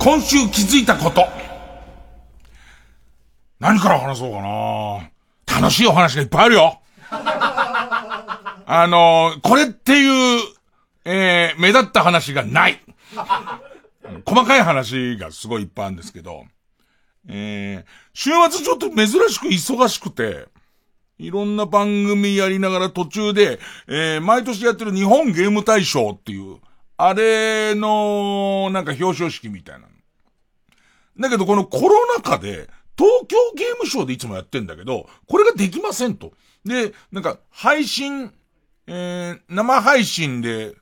今週気づいたこと。何から話そうかな楽しいお話がいっぱいあるよ。あのこれっていう、えー、目立った話がない。細かい話がすごいいっぱいあるんですけど、えー、週末ちょっと珍しく忙しくて、いろんな番組やりながら途中で、えー、毎年やってる日本ゲーム大賞っていう、あれの、なんか表彰式みたいなの。だけどこのコロナ禍で、東京ゲームショウでいつもやってんだけど、これができませんと。で、なんか、配信、えー、生配信で、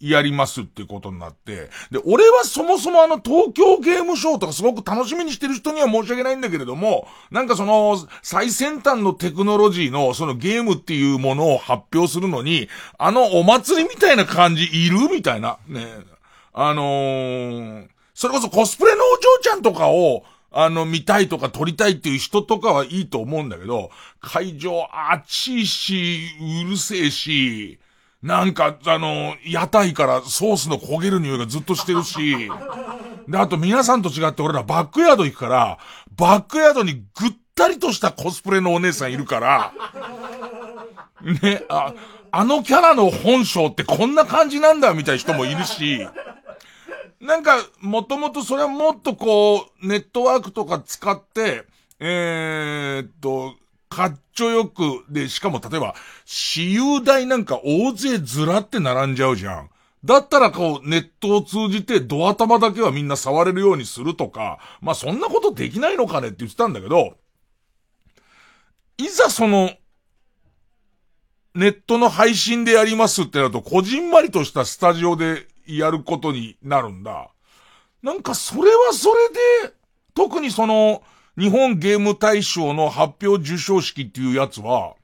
やりますってことになって。で、俺はそもそもあの東京ゲームショウとかすごく楽しみにしてる人には申し訳ないんだけれども、なんかその最先端のテクノロジーのそのゲームっていうものを発表するのに、あのお祭りみたいな感じいるみたいな。ね。あのー、それこそコスプレのお嬢ちゃんとかを、あの、見たいとか撮りたいっていう人とかはいいと思うんだけど、会場暑いし、うるせえし、なんか、あの、屋台からソースの焦げる匂いがずっとしてるし、で、あと皆さんと違って俺らバックヤード行くから、バックヤードにぐったりとしたコスプレのお姉さんいるから、ね、あ、あのキャラの本性ってこんな感じなんだみたいな人もいるし、なんか、もともとそれはもっとこう、ネットワークとか使って、えーっと、かっちょよく、で、しかも例えば、私有台なんか大勢ずらって並んじゃうじゃん。だったらこう、ネットを通じてドア玉だけはみんな触れるようにするとか、まあそんなことできないのかねって言ってたんだけど、いざその、ネットの配信でやりますってなると、こじんまりとしたスタジオでやることになるんだ。なんかそれはそれで、特にその、日本ゲーム大賞の発表受賞式っていうやつは、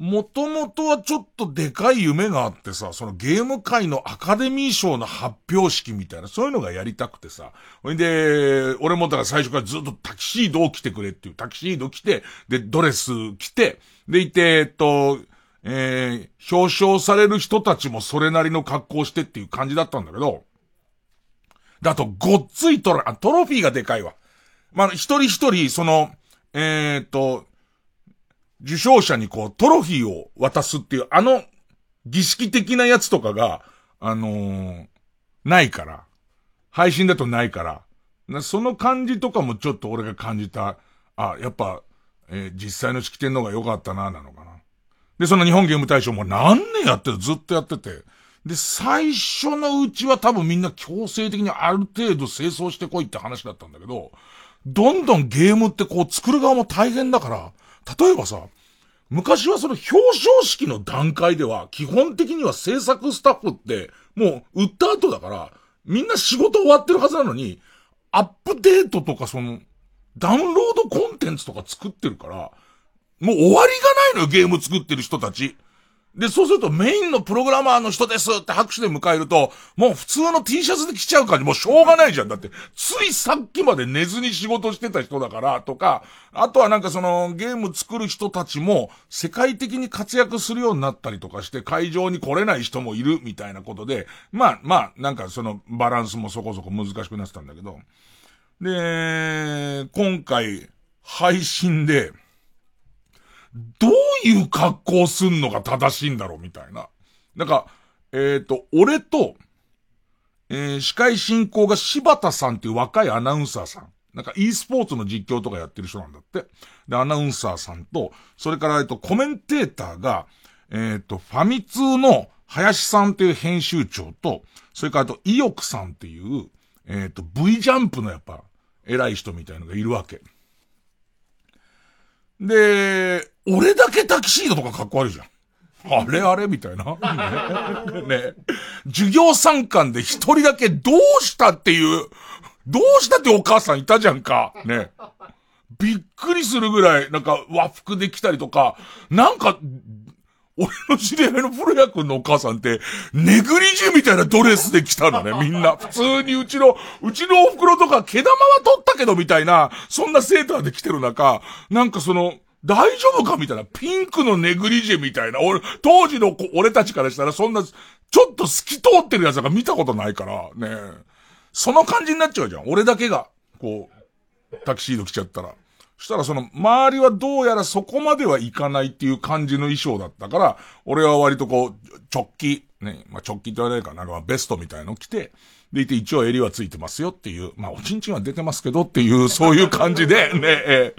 もともとはちょっとでかい夢があってさ、そのゲーム界のアカデミー賞の発表式みたいな、そういうのがやりたくてさ。ほいで、俺もだから最初からずっとタキシードを着てくれっていう、タキシード着て、で、ドレス着て、でいて、えっと、えー、表彰される人たちもそれなりの格好してっていう感じだったんだけど、だと、ごっついトロ、あ、トロフィーがでかいわ。まあ、一人一人、その、えー、っと、受賞者にこう、トロフィーを渡すっていう、あの、儀式的なやつとかが、あのーないから。配信だとないから。なその感じとかもちょっと俺が感じた、あ、やっぱ、えー実際の式典の方が良かったな、なのかな。で、その日本ゲーム大賞も何年やってるずっとやってて。で、最初のうちは多分みんな強制的にある程度清掃してこいって話だったんだけど、どんどんゲームってこう作る側も大変だから、例えばさ、昔はその表彰式の段階では、基本的には制作スタッフって、もう売った後だから、みんな仕事終わってるはずなのに、アップデートとかその、ダウンロードコンテンツとか作ってるから、もう終わりがないのよ、ゲーム作ってる人たち。で、そうするとメインのプログラマーの人ですって拍手で迎えると、もう普通の T シャツで着ちゃう感じ、もうしょうがないじゃん。だって、ついさっきまで寝ずに仕事してた人だから、とか、あとはなんかそのゲーム作る人たちも世界的に活躍するようになったりとかして会場に来れない人もいるみたいなことで、まあまあ、なんかそのバランスもそこそこ難しくなってたんだけど。で、今回、配信で、どういう格好すんのが正しいんだろうみたいな。なんか、えっ、と、俺と、えー司会進行が柴田さんっていう若いアナウンサーさん。なんか e スポーツの実況とかやってる人なんだって。で、アナウンサーさんと、それから、えっと、コメンテーターが、えっ、と、ファミ通の林さんっていう編集長と、それからあと、意欲さんっていう、えっ、と、V ジャンプのやっぱ、偉い人みたいのがいるわけ。で、俺だけタキシードとかかっこ悪いじゃん。あれあれみたいな。ね。ね。授業参観で一人だけどうしたっていう、どうしたってお母さんいたじゃんか。ね。びっくりするぐらい、なんか和服で来たりとか、なんか、俺の知り合いの古谷くんのお母さんって、ネグリジェみたいなドレスで来たのね、みんな。普通にうちの、うちのお袋とか毛玉は取ったけどみたいな、そんなセーターで来てる中、なんかその、大丈夫かみたいな。ピンクのネグリジェみたいな。俺、当時の俺たちからしたらそんな、ちょっと透き通ってるやつが見たことないから、ねその感じになっちゃうじゃん。俺だけが、こう、タキシード着ちゃったら。したらその、周りはどうやらそこまではいかないっていう感じの衣装だったから、俺は割とこう、チョッキ、ね、まあ、チョッキって言われるかな、ベストみたいの着て、でいて一応襟はついてますよっていう、まあ、おちんちんは出てますけどっていう、そういう感じで、ね、え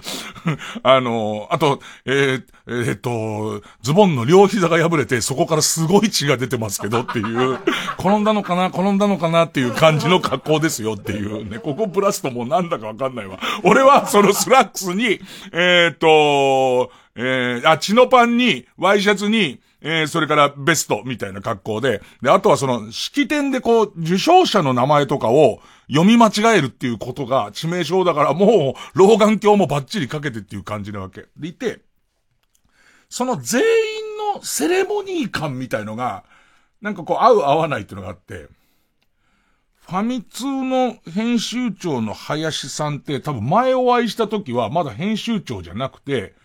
ー、あのー、あと、えー、えー、っと、ズボンの両膝が破れて、そこからすごい血が出てますけどっていう、転んだのかな転んだのかなっていう感じの格好ですよっていうね、ここプラスともうなんだかわかんないわ。俺はそのスラックスに、えー、っと、えー、あ、血のパンに、ワイシャツに、えー、それからベストみたいな格好で、で、あとはその、式典でこう、受賞者の名前とかを読み間違えるっていうことが致命傷だからもう、老眼鏡もバッチリかけてっていう感じなわけ。でいて、その全員のセレモニー感みたいのが、なんかこう、合う合わないっていうのがあって、ファミ通の編集長の林さんって多分前お会いした時はまだ編集長じゃなくて、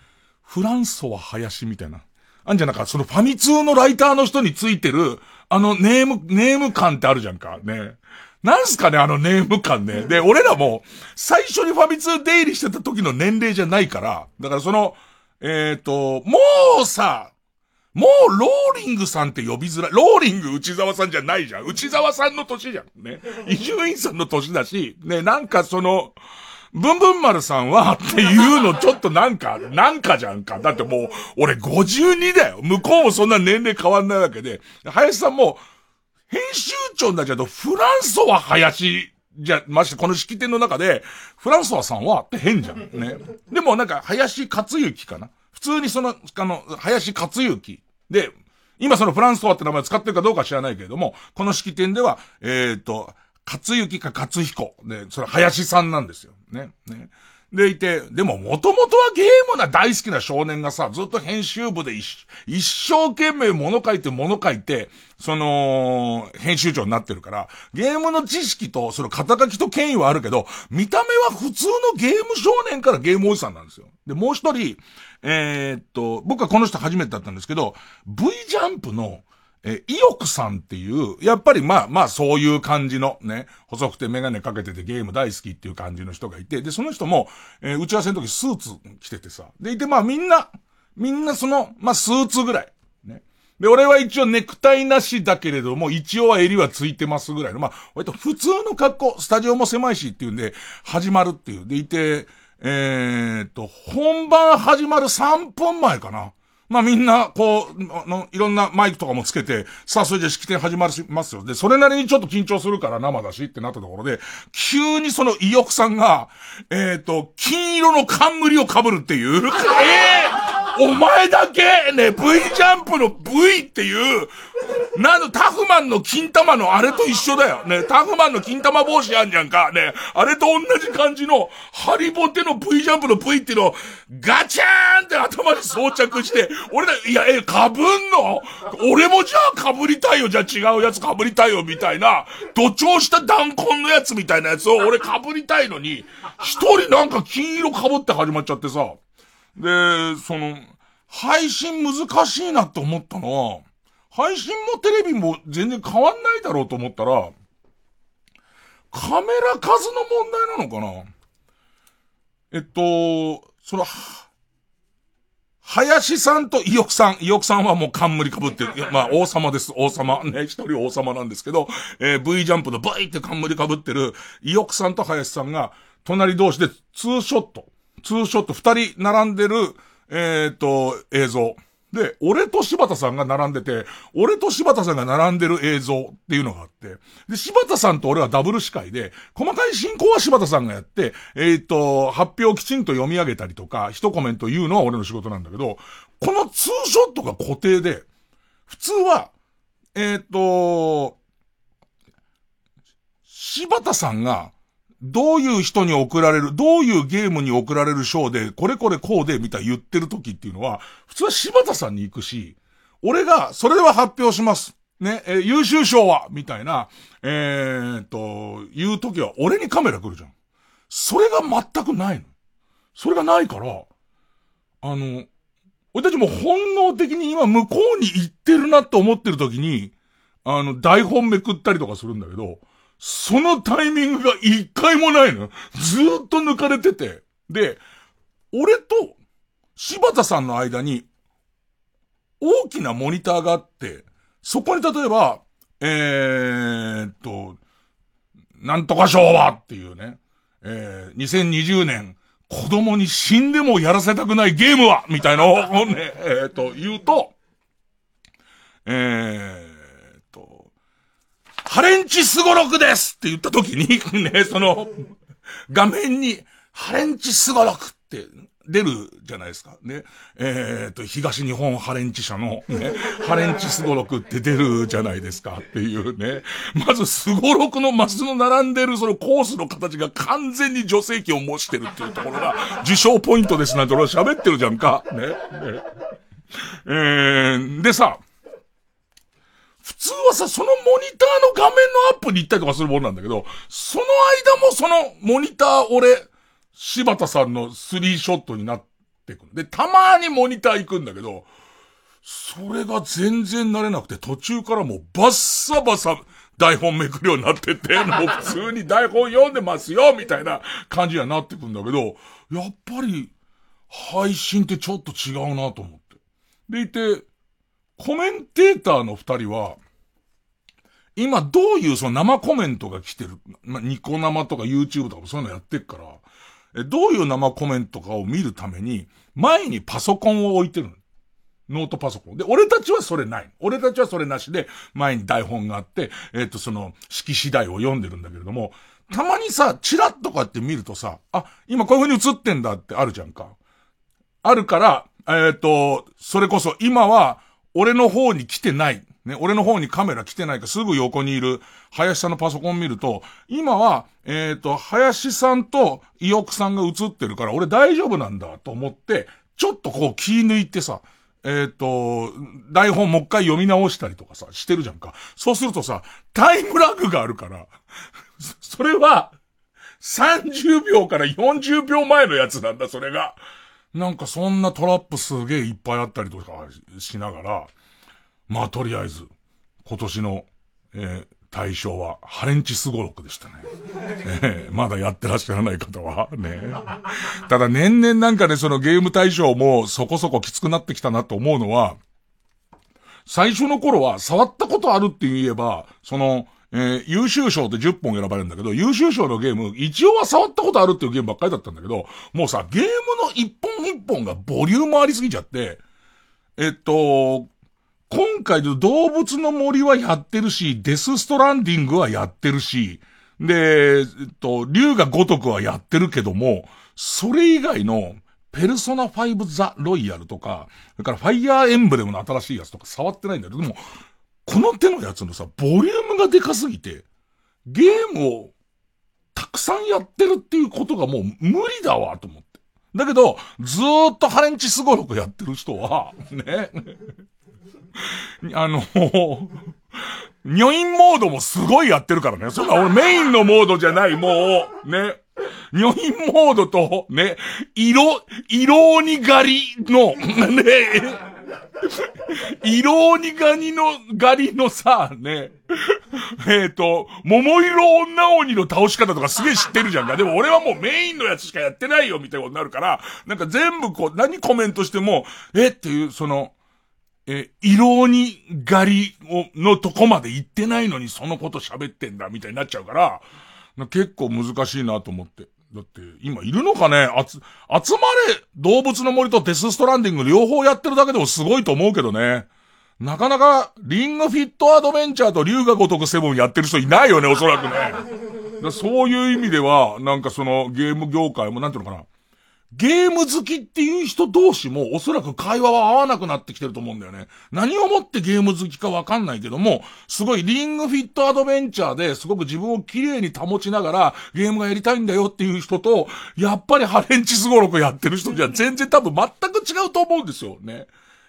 フランソは林みたいな。あんじゃなか、そのファミ通のライターの人についてる、あのネーム、ネーム感ってあるじゃんか。ね。なんすかね、あのネーム感ね。で、俺らも、最初にファミ通出入りしてた時の年齢じゃないから、だからその、えっ、ー、と、もうさ、もうローリングさんって呼びづらい。ローリング内沢さんじゃないじゃん。内沢さんの年じゃん。ね。伊集院さんの年だし、ね、なんかその、ブンブン丸さんはっていうのちょっとなんか、なんかじゃんか。だってもう、俺52だよ。向こうもそんな年齢変わんないわけで。林さんも、編集長になっちゃうと、フランソは林、じゃ、まして、この式典の中で、フランソワさんはって変じゃん。ね。でもなんか、林克之かな。普通にその、あの、林克之で、今そのフランソワって名前使ってるかどうか知らないけれども、この式典では、えっ、ー、と、勝行か勝彦。で、それ林さんなんですよ。ね。ね。でいて、でももともとはゲームな大好きな少年がさ、ずっと編集部で一生懸命物書いて物書いて、その、編集長になってるから、ゲームの知識と、その肩書きと権威はあるけど、見た目は普通のゲーム少年からゲームおじさんなんですよ。で、もう一人、えー、っと、僕はこの人初めてだったんですけど、V ジャンプの、え、意欲さんっていう、やっぱりまあまあそういう感じのね、細くてメガネかけててゲーム大好きっていう感じの人がいて、で、その人も、えー、打ち合わせの時スーツ着ててさ、でいてまあみんな、みんなその、まあスーツぐらい。ね。で、俺は一応ネクタイなしだけれども、一応は襟はついてますぐらいの、まあ、割と普通の格好、スタジオも狭いしっていうんで、始まるっていう。でいて、えー、っと、本番始まる3分前かな。まあみんな、こう、の、いろんなマイクとかもつけて、さあそれで式典始まりますよ。で、それなりにちょっと緊張するから生だしってなったところで、急にその意欲さんが、えっ、ー、と、金色の冠を被るっていう、ええーお前だけね、V ジャンプの V っていう、なの、タフマンの金玉のあれと一緒だよ。ね、タフマンの金玉帽子あんじゃんか。ね、あれと同じ感じの、ハリボテの V ジャンプの V っていうのを、ガチャーンって頭に装着して、俺ら、いや、え、被んの？俺もじゃあ被りたいよ。じゃあ違うやつ被りたいよ、みたいな、土調した弾痕のやつみたいなやつを俺被りたいのに、一人なんか金色被って始まっちゃってさ、で、その、配信難しいなって思ったのは、配信もテレビも全然変わんないだろうと思ったら、カメラ数の問題なのかなえっと、その、林さんと伊翼さん、伊翼さんはもう冠被ってる。まあ、王様です、王様。ね、一人王様なんですけど、えー、V ジャンプの V って冠被ってる、伊翼さんと林さんが、隣同士でツーショット。ツーショット、二人並んでる、えっ、ー、と、映像。で、俺と柴田さんが並んでて、俺と柴田さんが並んでる映像っていうのがあって、で、柴田さんと俺はダブル司会で、細かい進行は柴田さんがやって、えっ、と、発表をきちんと読み上げたりとか、一コメント言うのは俺の仕事なんだけど、このツーショットが固定で、普通は、えっ、と、柴田さんが、どういう人に送られる、どういうゲームに送られる賞で、これこれこうで、みたい言ってる時っていうのは、普通は柴田さんに行くし、俺が、それでは発表します。ね、えー優秀賞は、みたいな、えー、っと、言う時は、俺にカメラ来るじゃん。それが全くないの。それがないから、あの、俺たちも本能的に今向こうに行ってるなって思ってる時に、あの、台本めくったりとかするんだけど、そのタイミングが一回もないの。ずーっと抜かれてて。で、俺と柴田さんの間に大きなモニターがあって、そこに例えば、えーっと、なんとか賞はっていうね、えー、2020年、子供に死んでもやらせたくないゲームはみたいなのをね、えーっと、言うと、えー、ハレンチスゴロクですって言った時に、ね、その、画面に、ハレンチスゴロクって出るじゃないですか。ね。えっ、と、東日本ハレンチ社の、ね、ハレンチスゴロクって出るじゃないですかっていうね。まず、スゴロクのマスの並んでるそのコースの形が完全に女性器を模してるっていうところが、受賞ポイントですなんて俺は喋ってるじゃんか。ね。ねえー、でさ、普通はさ、そのモニターの画面のアップに行ったりとかするもんなんだけど、その間もそのモニター俺、柴田さんのスリーショットになってくる。で、たまにモニター行くんだけど、それが全然慣れなくて、途中からもうバッサバサ台本めくるようになってて、もう普通に台本読んでますよ、みたいな感じにはなってくんだけど、やっぱり、配信ってちょっと違うなと思って。でいて、コメンテーターの二人は、今どういうその生コメントが来てる、ま、ニコ生とか YouTube とかもそういうのやってっから、どういう生コメントかを見るために、前にパソコンを置いてる。ノートパソコン。で、俺たちはそれない。俺たちはそれなしで、前に台本があって、えっ、と、その、式次第を読んでるんだけれども、たまにさ、チラッとかって見るとさ、あ、今こういう風に映ってんだってあるじゃんか。あるから、えっ、と、それこそ今は、俺の方に来てない。ね、俺の方にカメラ来てないからすぐ横にいる林さんのパソコン見ると、今は、えっ、と、林さんと伊奥さんが映ってるから俺大丈夫なんだと思って、ちょっとこう気抜いてさ、えっ、と、台本もう一回読み直したりとかさ、してるじゃんか。そうするとさ、タイムラグがあるから、それは、30秒から40秒前のやつなんだ、それが。なんかそんなトラップすげえいっぱいあったりとかしながら、まあとりあえず、今年の、えー対象は、ハレンチスゴロクでしたね。えーまだやってらっしゃらない方は、ね。ただ年々なんかね、そのゲーム対象もそこそこきつくなってきたなと思うのは、最初の頃は触ったことあるって言えば、その、えー優秀賞って10本選ばれるんだけど、優秀賞のゲーム、一応は触ったことあるっていうゲームばっかりだったんだけど、もうさ、ゲームの一本一本がボリュームありすぎちゃって、えっと、今回の動物の森はやってるし、デスストランディングはやってるし、で、えっと、竜が如くはやってるけども、それ以外の、ペルソナ5ザ・ロイヤルとか、それからファイヤーエンブレムの新しいやつとか触ってないんだけど、も、この手のやつのさ、ボリュームがでかすぎて、ゲームをたくさんやってるっていうことがもう無理だわ、と思って。だけど、ずーっとハレンチすごろくやってる人は、ね。あの、ニョインモードもすごいやってるからね。そんな俺メインのモードじゃない、もう、ね。ニョインモードと、ね、色、色鬼狩りの、ね、色鬼狩りの、狩りのさ、ね、えっ、と、桃色女鬼の倒し方とかすげえ知ってるじゃんか。でも俺はもうメインのやつしかやってないよ、みたいなことになるから、なんか全部こう、何コメントしても、えっていう、その、え、色鬼狩りを、のとこまで行ってないのにそのこと喋ってんだ、みたいになっちゃうから、結構難しいなと思って。だって、今いるのかね？あつ、集まれ動物の森とデスストランディング両方やってるだけでもすごいと思うけどね。なかなか、リングフィットアドベンチャーと竜が如くセブンやってる人いないよね、おそらくね。そういう意味では、なんかそのゲーム業界もなんていうのかな？ゲーム好きっていう人同士もおそらく会話は合わなくなってきてると思うんだよね。何をもってゲーム好きかわかんないけども、すごいリングフィットアドベンチャーですごく自分を綺麗に保ちながらゲームがやりたいんだよっていう人と、やっぱりハレンチスゴロクやってる人じゃ全然多分全く違うと思うんですよね。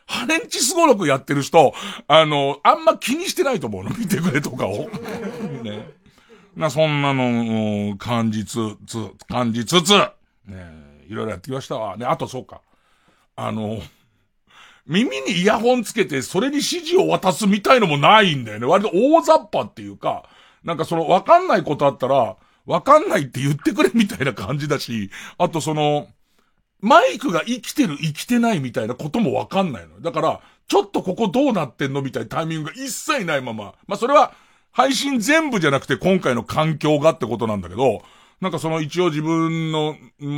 ハレンチスゴロクやってる人、あの、あんま気にしてないと思うの。見てくれとかを。ね。な、そんなの、感じつつ、感じつつ、ねいろいろやってきましたわ。ね、あとそうか。あの、耳にイヤホンつけて、それに指示を渡すみたいのもないんだよね。割と大雑把っていうか、なんかその、わかんないことあったら、わかんないって言ってくれみたいな感じだし、あとその、マイクが生きてる生きてないみたいなこともわかんないの。だから、ちょっとここどうなってんの？みたいなタイミングが一切ないまま。まあ、それは、配信全部じゃなくて今回の環境がってことなんだけど、なんかその一応自分の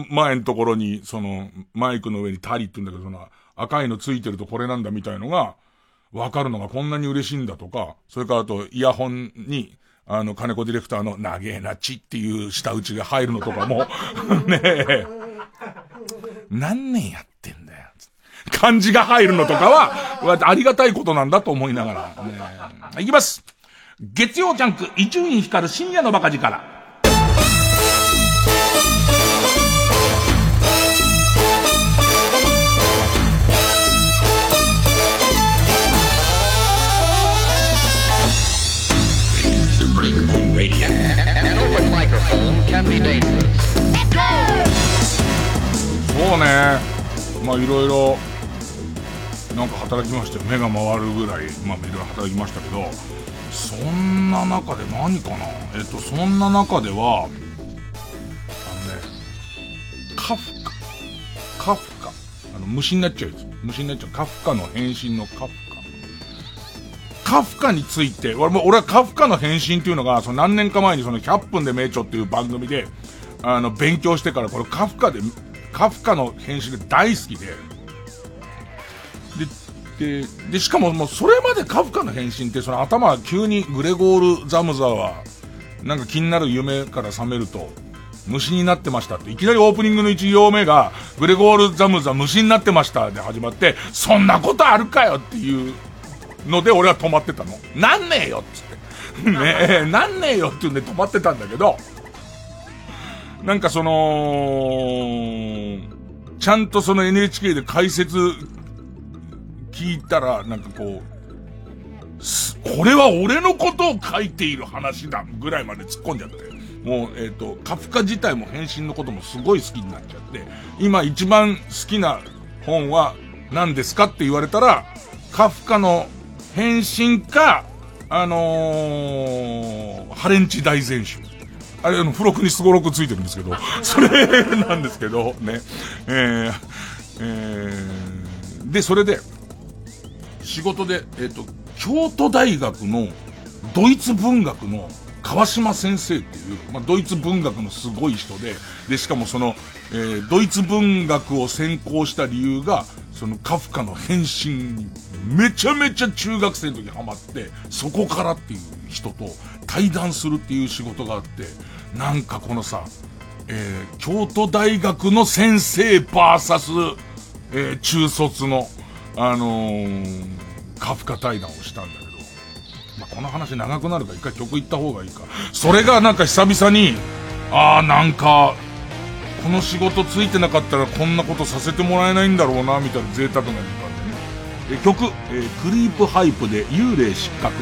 前のところに、そのマイクの上にタリって言うんだけど、その赤いのついてるとこれなんだみたいのが、わかるのがこんなに嬉しいんだとか、それからあとイヤホンに、あの、金子ディレクターの長えなちっていう下打ちが入るのとかも ねえ、何年やってんだよ。漢字が入るのとかは、ありがたいことなんだと思いながら。ね、いきます。月曜ジャンク、伊集院光る深夜のバカ力。そうね。まあいろいろ、なんか働きましたよ。目が回るぐらい、まあいろいろ働きましたけど、そんな中で何かな？えっと、そんな中では、あのね、カフカ。カフカ。あの、虫になっちゃうやつ。虫になっちゃう。カフカの変身のカフカ。カフカについて、俺も、俺はカフカの変身っていうのが、その何年か前にその100分で名著っていう番組で、あの、勉強してから、これカフカでカフカの編集が大好きで、で、で、しかももうそれまでカフカの変身ってその頭急にグレゴール・ザムザは、なんか気になる夢から覚めると、虫になってましたって、いきなりオープニングの1行目が、グレゴール・ザムザ虫になってましたで始まって、そんなことあるかよっていうので俺は止まってたの。なんねえよっつって。ねえ、なんねえよって言うんで止まってたんだけど、なんかその、ちゃんとその NHK で解説聞いたら、なんかこう、これは俺のことを書いている話だぐらいまで突っ込んじゃって。もう、えっ、ー、と、カフカ自体も変身のこともすごい好きになっちゃって、今一番好きな本は何ですかって言われたら、カフカの変身か、あのー、ハレンチ大全集。あれ、あの、付録にすごろくついてるんですけど、それなんですけど、ね。えー、えー、で、それで、仕事で、えっ、ー、と、京都大学のドイツ文学の川島先生っていう、まあ、ドイツ文学のすごい人で、で、しかもその、えー、ドイツ文学を専攻した理由が、そのカフカの変身にめちゃめちゃ中学生の時ハマって、そこからっていう人と対談するっていう仕事があって、なんかこのさ、えー、京都大学の先生バーサス、えー、中卒の、あのー、カフカ対談をしたんだけど、まあ、この話長くなるから一回曲行った方がいいか。それがなんか久々に、ああ、なんか、この仕事ついてなかったらこんなことさせてもらえないんだろうな、みたいな贅沢な時間。曲、えー、クリープハイプで幽霊失格。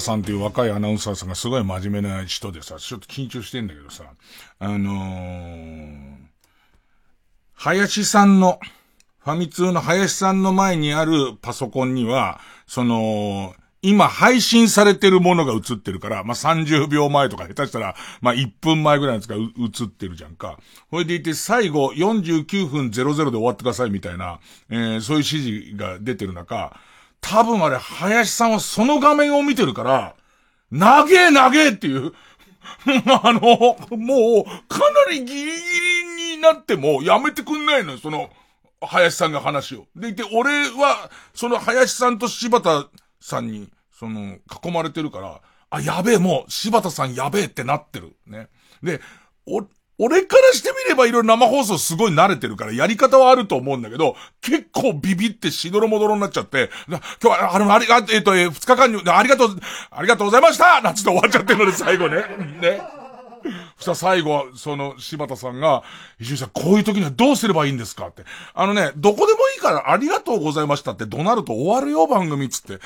田さんっていう若いアナウンサーさんがすごい真面目な人でさ、ちょっと緊張してんだけどさ、あのー、林さんの、ファミ通の林さんの前にあるパソコンには、その、今配信されてるものが映ってるから、まあ、30秒前とか下手したら、まあ、1分前ぐらいのやつが映ってるじゃんか。それでいて最後49分00で終わってくださいみたいな、えー、そういう指示が出てる中、多分あれ、林さんはその画面を見てるから、長え長えっていう、あの、もう、かなりギリギリになってもやめてくんないのよ、その、林さんが話を。でいて、俺は、その林さんと柴田さんに、その、囲まれてるから、あ、やべえ、もう、柴田さんやべえってなってる。ね。で、お、俺からしてみればいろいろ生放送すごい慣れてるから、やり方はあると思うんだけど、結構ビビってしどろもどろになっちゃって、な今日は、あの、ありが、えっ、と、えー二日間に、ありがとう、ありがとうございましたなんつって終わっちゃってるので、最後ね。ね。そしたら最後、その、柴田さんが、石井さん、こういう時にはどうすればいいんですかって。あのね、どこでもいいから、ありがとうございましたって怒鳴ると終わるよ、番組っつって。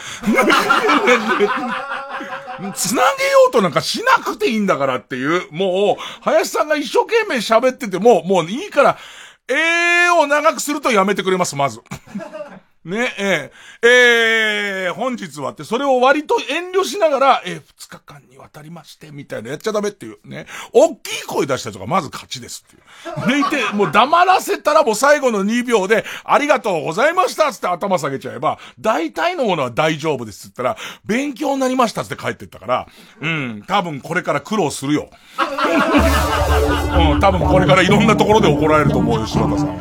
つなげようとなんかしなくていいんだからっていう、もう、林さんが一生懸命喋ってても、もういいから、えーを長くするとやめてくれます、まず。ね、えー、えー、本日はって、それを割と遠慮しながら、えー、二日間にわたりまして、みたいなやっちゃダメっていう、ね。大きい声出した人がまず勝ちですっていう。でいて、もう黙らせたらもう最後の2秒で、ありがとうございましたつって頭下げちゃえば、大体のものは大丈夫ですって言ったら、勉強になりましたつって帰ってったから、うん、多分これから苦労するよ。うん、多分これからいろんなところで怒られると思うよ、柴田さん。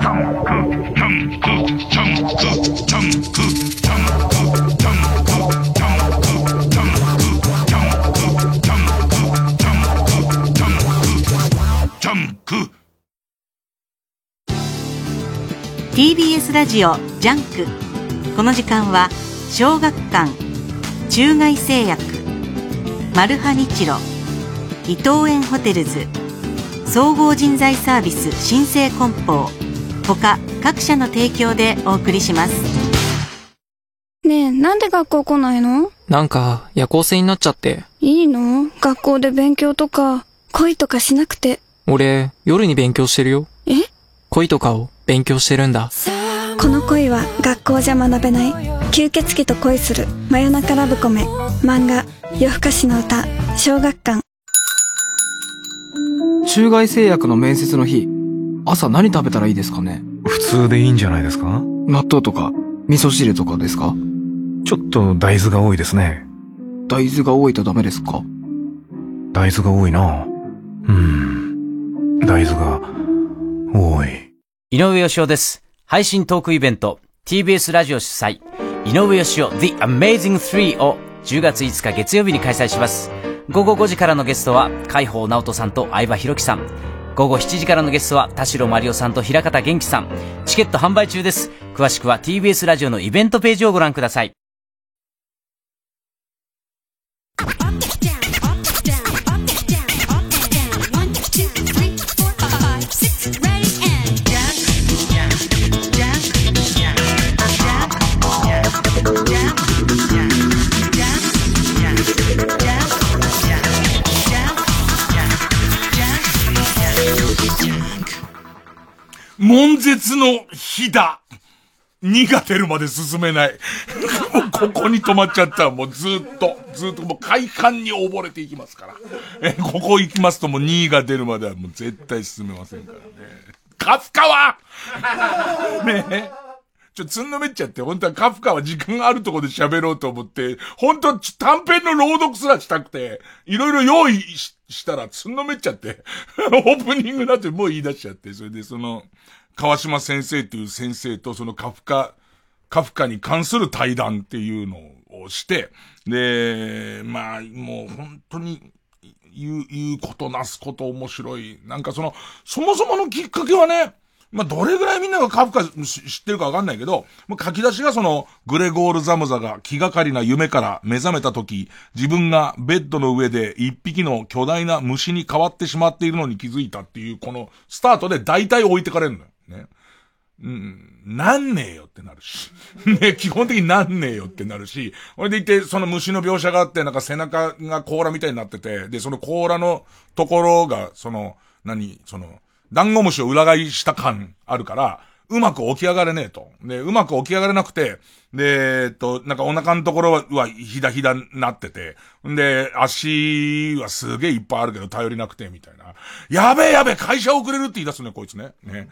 TBS ラジオ JUNK。この時間は小学館中外製薬マルハニチロ伊藤園ホテルズ総合人材サービス新生梱包。他各社の提供でお送りしますねえ、なんで学校来ないの？なんか、夜行性になっちゃって。いいの？学校で勉強とか、恋とかしなくて。俺、夜に勉強してるよ。え？恋とかを勉強してるんだ。この恋は学校じゃ学べない。吸血鬼と恋する真夜中ラブコメ。漫画、夜更かしの歌、小学館。中外製薬の面接の日、朝何食べたらいいですかね？普通でいいんじゃないですか？納豆とか、味噌汁とかですか？ちょっと大豆が多いですね。大豆が多いとダメですか？大豆が多いな。うん。大豆が多い。井上義雄です。配信トークイベント、TBS ラジオ主催、井上義雄 The Amazing 3を10月5日月曜日に開催します。午後5時からのゲストは、海宝直人さんと相葉弘樹さん。午後7時からのゲストは、田代真理夫さんと平方元気さん。チケット販売中です。詳しくは TBS ラジオのイベントページをご覧ください。悶絶の火だ。2が出るまで進めない。も うここに止まっちゃったらもうずっと、ずっともう快感に溺れていきますから。え、ここ行きますともう2が出るまではもう絶対進めませんからね。カフカは ねえ。ちょ、つんのめっちゃって、本当はカフカは時間があるところで喋ろうと思って、本当は短編の朗読すらしたくて、いろいろ用意したらつんのめっちゃって、オープニングだってもう言い出しちゃって、それでその、川島先生っていう先生とそのカフカ、カフカに関する対談っていうのをして、で、まあ、もう本当に、言う、言うことなすこと面白い。なんかその、そもそものきっかけはね、まあ、どれぐらいみんながカフカ知ってるかわかんないけど、もう書き出しがその、グレゴール・ザムザが気がかりな夢から目覚めた時、自分がベッドの上で一匹の巨大な虫に変わってしまっているのに気づいたっていう、このスタートで大体置いてかれるのよ。ね。うん、なんねえよってなるし。ね、基本的になんねえよってなるし、それでいて、その虫の描写があって、なんか背中が甲羅みたいになってて、で、その甲羅のところが、その、何、その、ダンゴムシを裏返した感あるから、うまく起き上がれねえと。で、うまく起き上がれなくて、で、えっと、なんかお腹のところは、ひだひだなってて、んで、足はすげえいっぱいあるけど頼りなくて、みたいな。やべえやべえ、会社遅れるって言い出すね、こいつね。ね。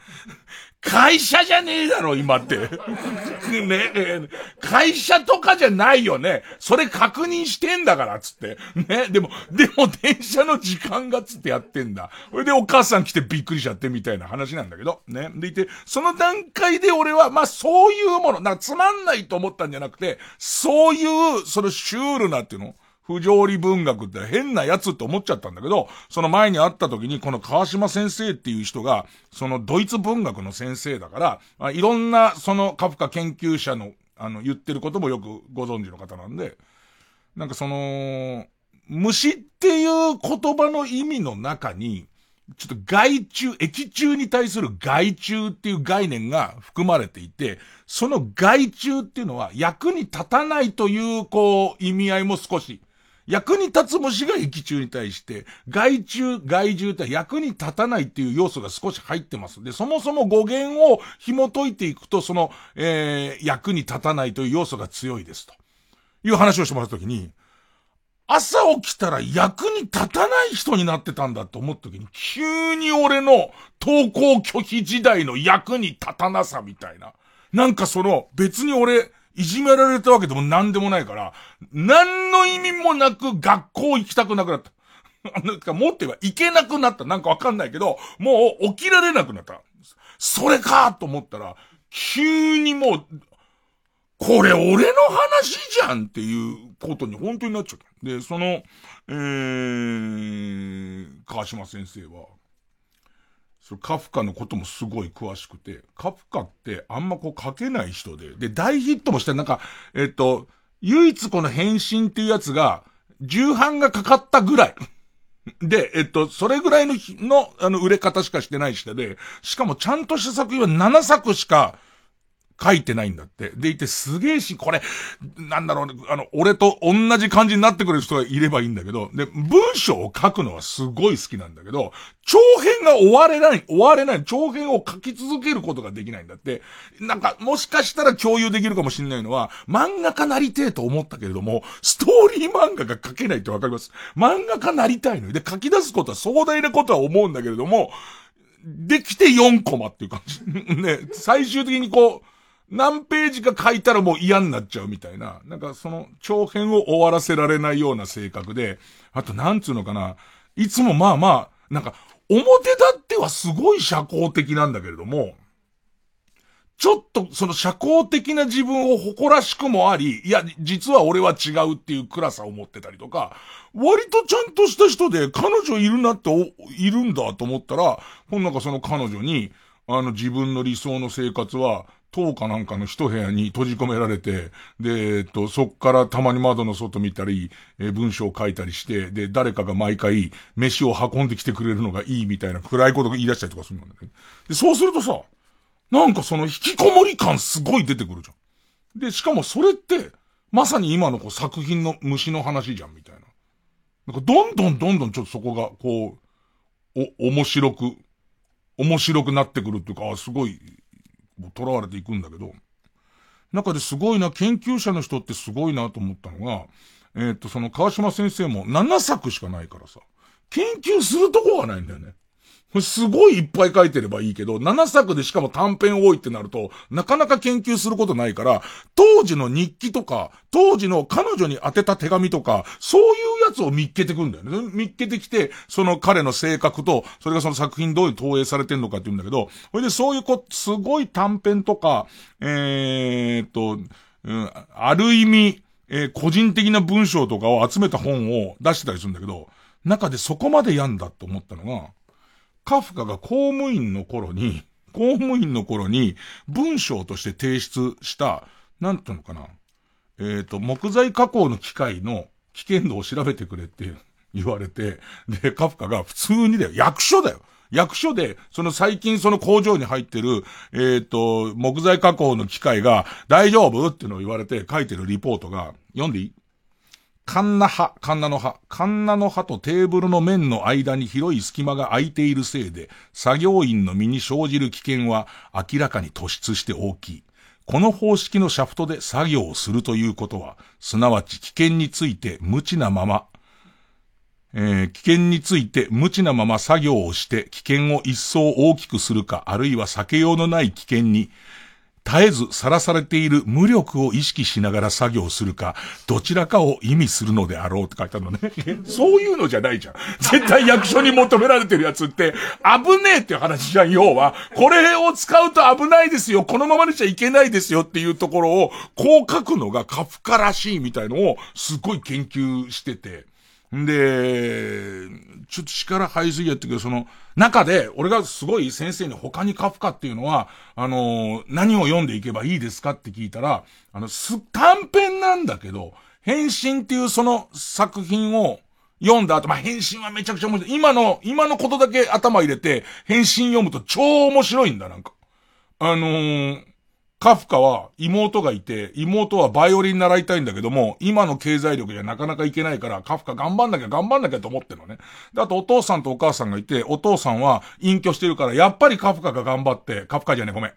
会社じゃねえだろ、今って。ね、会社とかじゃないよね。それ確認してんだから、つって。ね、でも、でも電車の時間がつってやってんだ。それでお母さん来てびっくりしちゃってみたいな話なんだけど、ね。でいて、その段階で俺は、まあそういうもの、なんかつまんないと思ったんじゃなくて、そういう、そのシュールなっていうの不条理文学って変なやつって思っちゃったんだけど、その前に会った時にこの川島先生っていう人が、そのドイツ文学の先生だから、あいろんなそのカフカ研究者の、あの、言ってることもよくご存知の方なんで、なんかその、虫っていう言葉の意味の中に、ちょっと害虫、液中に対する害虫っていう概念が含まれていて、その害虫っていうのは役に立たないという、こう、意味合いも少し、役に立つ虫が液中に対して、害虫、害獣って役に立たないっていう要素が少し入ってます。で、そもそも語源を紐解いていくと、その、えー、役に立たないという要素が強いですと。いう話をしてもらったときに、朝起きたら役に立たない人になってたんだと思った時に、急に俺の登校拒否時代の役に立たなさみたいな。なんかその、別に俺、いじめられたわけでも何でもないから、何の意味もなく学校行きたくなくなった。なんかもっと言えば行けなくなった。なんかわかんないけど、もう起きられなくなった。それかと思ったら、急にもう、これ俺の話じゃんっていうことに本当になっちゃった。で、その、えー、川島先生は、そカフカのこともすごい詳しくて、カフカってあんまこう書けない人で、で、大ヒットもして、なんか、えっと、唯一この変身っていうやつが、重版がかかったぐらい。で、えっと、それぐらいの日の、あの、売れ方しかしてない人で、しかもちゃんとした作品は7作しか書いてないんだって。でいてすげえし、これ、なんだろうね、あの、俺と同じ感じになってくれる人がいればいいんだけど、で、文章を書くのはすごい好きなんだけど、長編が終われない、終われない、長編を書き続けることができないんだって。なんか、もしかしたら共有できるかもしれないのは、漫画家なりてえと思ったけれども、ストーリー漫画が書けないってわかります。漫画家なりたいのよ。で、書き出すことは壮大なことは思うんだけれども、できて4コマっていう感じ。ね、最終的にこう、何ページか書いたらもう嫌になっちゃうみたいな。なんかその長編を終わらせられないような性格で、あとなんつうのかな。いつもまあまあ、なんか表立ってはすごい社交的なんだけれども、ちょっとその社交的な自分を誇らしくもあり、いや、実は俺は違うっていう暗さを持ってたりとか、割とちゃんとした人で彼女いるなって、いるんだと思ったら、ほんなんかその彼女に、あの自分の理想の生活は、10かなんかの一部屋に閉じ込められて、で、えっと、そっからたまに窓の外見たり、えー文章を書いたりして、で、誰かが毎回、飯を運んできてくれるのがいいみたいな暗いことが言い出したりとかするんだね。で、そうするとさ、なんかその引きこもり感すごい出てくるじゃん。で、しかもそれって、まさに今のこう作品の虫の話じゃん、みたいな。なんかどんどんどんどんちょっとそこが、こう、お、面白く、面白くなってくるっていうか、あすごい、囚われていくんだけど、中ですごいな、研究者の人ってすごいなと思ったのが、えっ、と、その川島先生も7作しかないからさ、研究するとこがないんだよね。すごいいっぱい書いてればいいけど、7作でしかも短編多いってなると、なかなか研究することないから、当時の日記とか、当時の彼女に宛てた手紙とか、そういうやつを見っけてくんだよね。見っけてきて、その彼の性格と、それがその作品どういう投影されてんのかって言うんだけど、それでそういうこ、すごい短編とか、えーと、うん、ある意味、えー個人的な文章とかを集めた本を出してたりするんだけど、中でそこまでやんだと思ったのが、カフカが公務員の頃に、公務員の頃に文章として提出した、なんていうのかな。えっ、と、木材加工の機械の危険度を調べてくれって言われて、で、カフカが普通にだよ、役所だよ。役所で、その最近その工場に入ってる、えっ、と、木材加工の機械が大丈夫っていうのを言われて書いてるリポートが、読んでいい？カンナ葉、カンナの葉。カンナの葉とテーブルの面の間に広い隙間が空いているせいで、作業員の身に生じる危険は明らかに突出して大きい。この方式のシャフトで作業をするということは、すなわち危険について無知なまま、えー危険について無知なまま作業をして危険を一層大きくするか、あるいは避けようのない危険に、絶えずさらされている無力を意識しながら作業するか、どちらかを意味するのであろうって書いてあるのね。そういうのじゃないじゃん。絶対役所に求められてるやつって、危ねえって話じゃん、要は。これを使うと危ないですよ、このままにしちゃいけないですよっていうところを、こう書くのがカフカらしいみたいのを、すごい研究してて。んで、ちょっと力入りすぎやったけど、その、中で、俺がすごい先生に他にカフカっていうのは、あの、何を読んでいけばいいですかって聞いたら、あの、す、短編なんだけど、変身っていうその作品を読んだ後、まあ、変身はめちゃくちゃ面白い。今の、今のことだけ頭入れて、変身読むと超面白いんだ、なんか。あのーカフカは妹がいて、妹はバイオリン習いたいんだけども、今の経済力じゃなかなかいけないから、カフカ頑張んなきゃ頑張んなきゃと思ってるのね。で、あとお父さんとお母さんがいて、お父さんは隠居してるから、やっぱりカフカが頑張って、カフカじゃね、ごめん。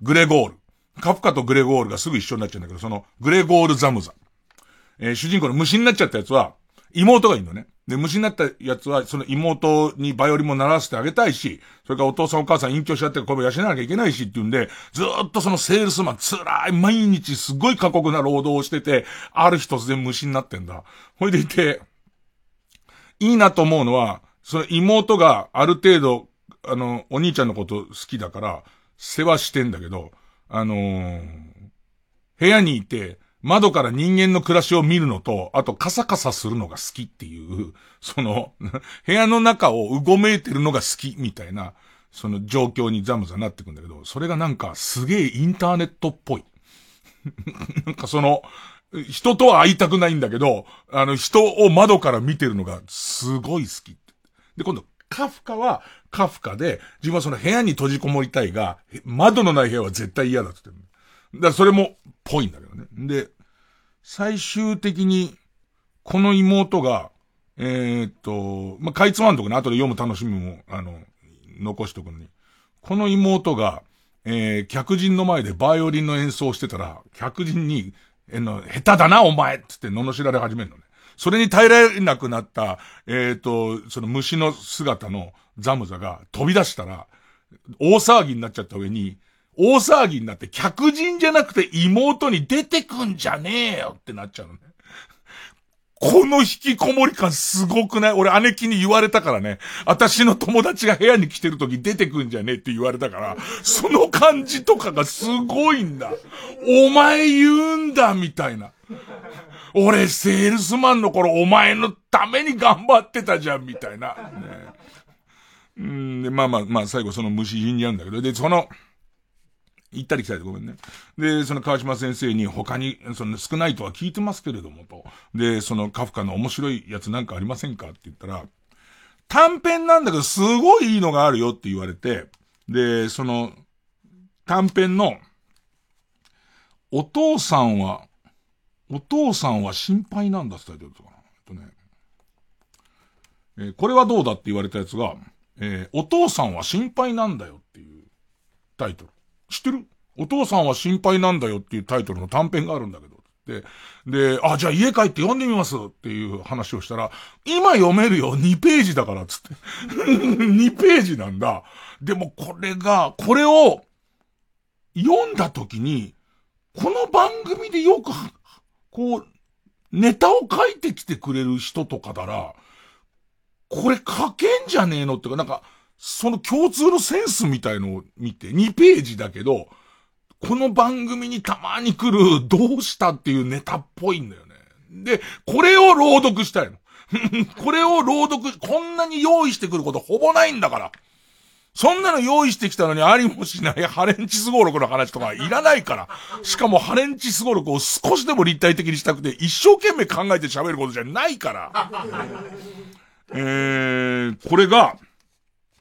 グレゴール。カフカとグレゴールがすぐ一緒になっちゃうんだけど、その、グレゴールザムザ。えー主人公の虫になっちゃったやつは、妹がいるのね。で、虫になったやつは、その妹にバイオリンも習わせてあげたいし、それからお父さんお母さん隠居しちゃってこれ養わなきゃいけないしって言うんで、ずっとそのセールスマン、辛い、毎日すごい過酷な労働をしてて、ある日突然虫になってんだ。ほいでいて、いいなと思うのは、その妹がある程度、あの、お兄ちゃんのこと好きだから、世話してんだけど、あのー部屋にいて、窓から人間の暮らしを見るのと、あとカサカサするのが好きっていう、その、部屋の中をうごめいてるのが好きみたいな、その状況にザムザになってくんだけど、それがなんかすげえインターネットっぽい。なんかその、人とは会いたくないんだけど、あの人を窓から見てるのがすごい好きって。で、今度、カフカはカフカで、自分はその部屋に閉じこもりたいが、窓のない部屋は絶対嫌だって言ってる。だからそれも、ぽいんだけどね。で、最終的に、この妹が、えーっと、まあ、かいつまんとくね、後で読む楽しみも、あの、残しとくのに。この妹が、えー、客人の前でバイオリンの演奏してたら、客人に、えの、下手だな、お前つって罵られ始めるのね。それに耐えられなくなった、えーと、その虫の姿のザムザが飛び出したら、大騒ぎになっちゃった上に、大騒ぎになって客人じゃなくて妹に出てくんじゃねえよってなっちゃうのね。この引きこもり感すごくない？俺姉貴に言われたからね。私の友達が部屋に来てる時出てくんじゃねえって言われたから、その感じとかがすごいんだ。お前言うんだ、みたいな。俺、セールスマンの頃お前のために頑張ってたじゃん、みたいな。ね、うんで、まあまあまあ、最後その虫死んじゃうんだけど、で、その、行ったり来たりでごめんね。で、その川島先生に他に、その少ないとは聞いてますけれどもと。で、そのカフカの面白いやつなんかありませんかって言ったら、短編なんだけどすごいいいのがあるよって言われて、で、その、短編の、お父さんは、お父さんは心配なんだってタイトルだったかな。えっとね。えーこれはどうだって言われたやつが、えーお父さんは心配なんだよっていうタイトル。知ってる？お父さんは心配なんだよっていうタイトルの短編があるんだけど。で、で、あ、じゃあ家帰って読んでみますっていう話をしたら、今読めるよ、2ページだからっ、つって。2ページなんだ。でもこれが、これを読んだ時に、この番組でよく、こう、ネタを書いてきてくれる人とかだら、これ書けんじゃねえのってか、なんか、その共通のセンスみたいのを見て、2ページだけど、この番組にたまに来る、どうしたっていうネタっぽいんだよね。で、これを朗読したいの。これを朗読、こんなに用意してくることほぼないんだから。そんなの用意してきたのにありもしないハレンチスゴロクの話とかいらないから。しかもハレンチスゴロクを少しでも立体的にしたくて一生懸命考えて喋ることじゃないから。えー、これが、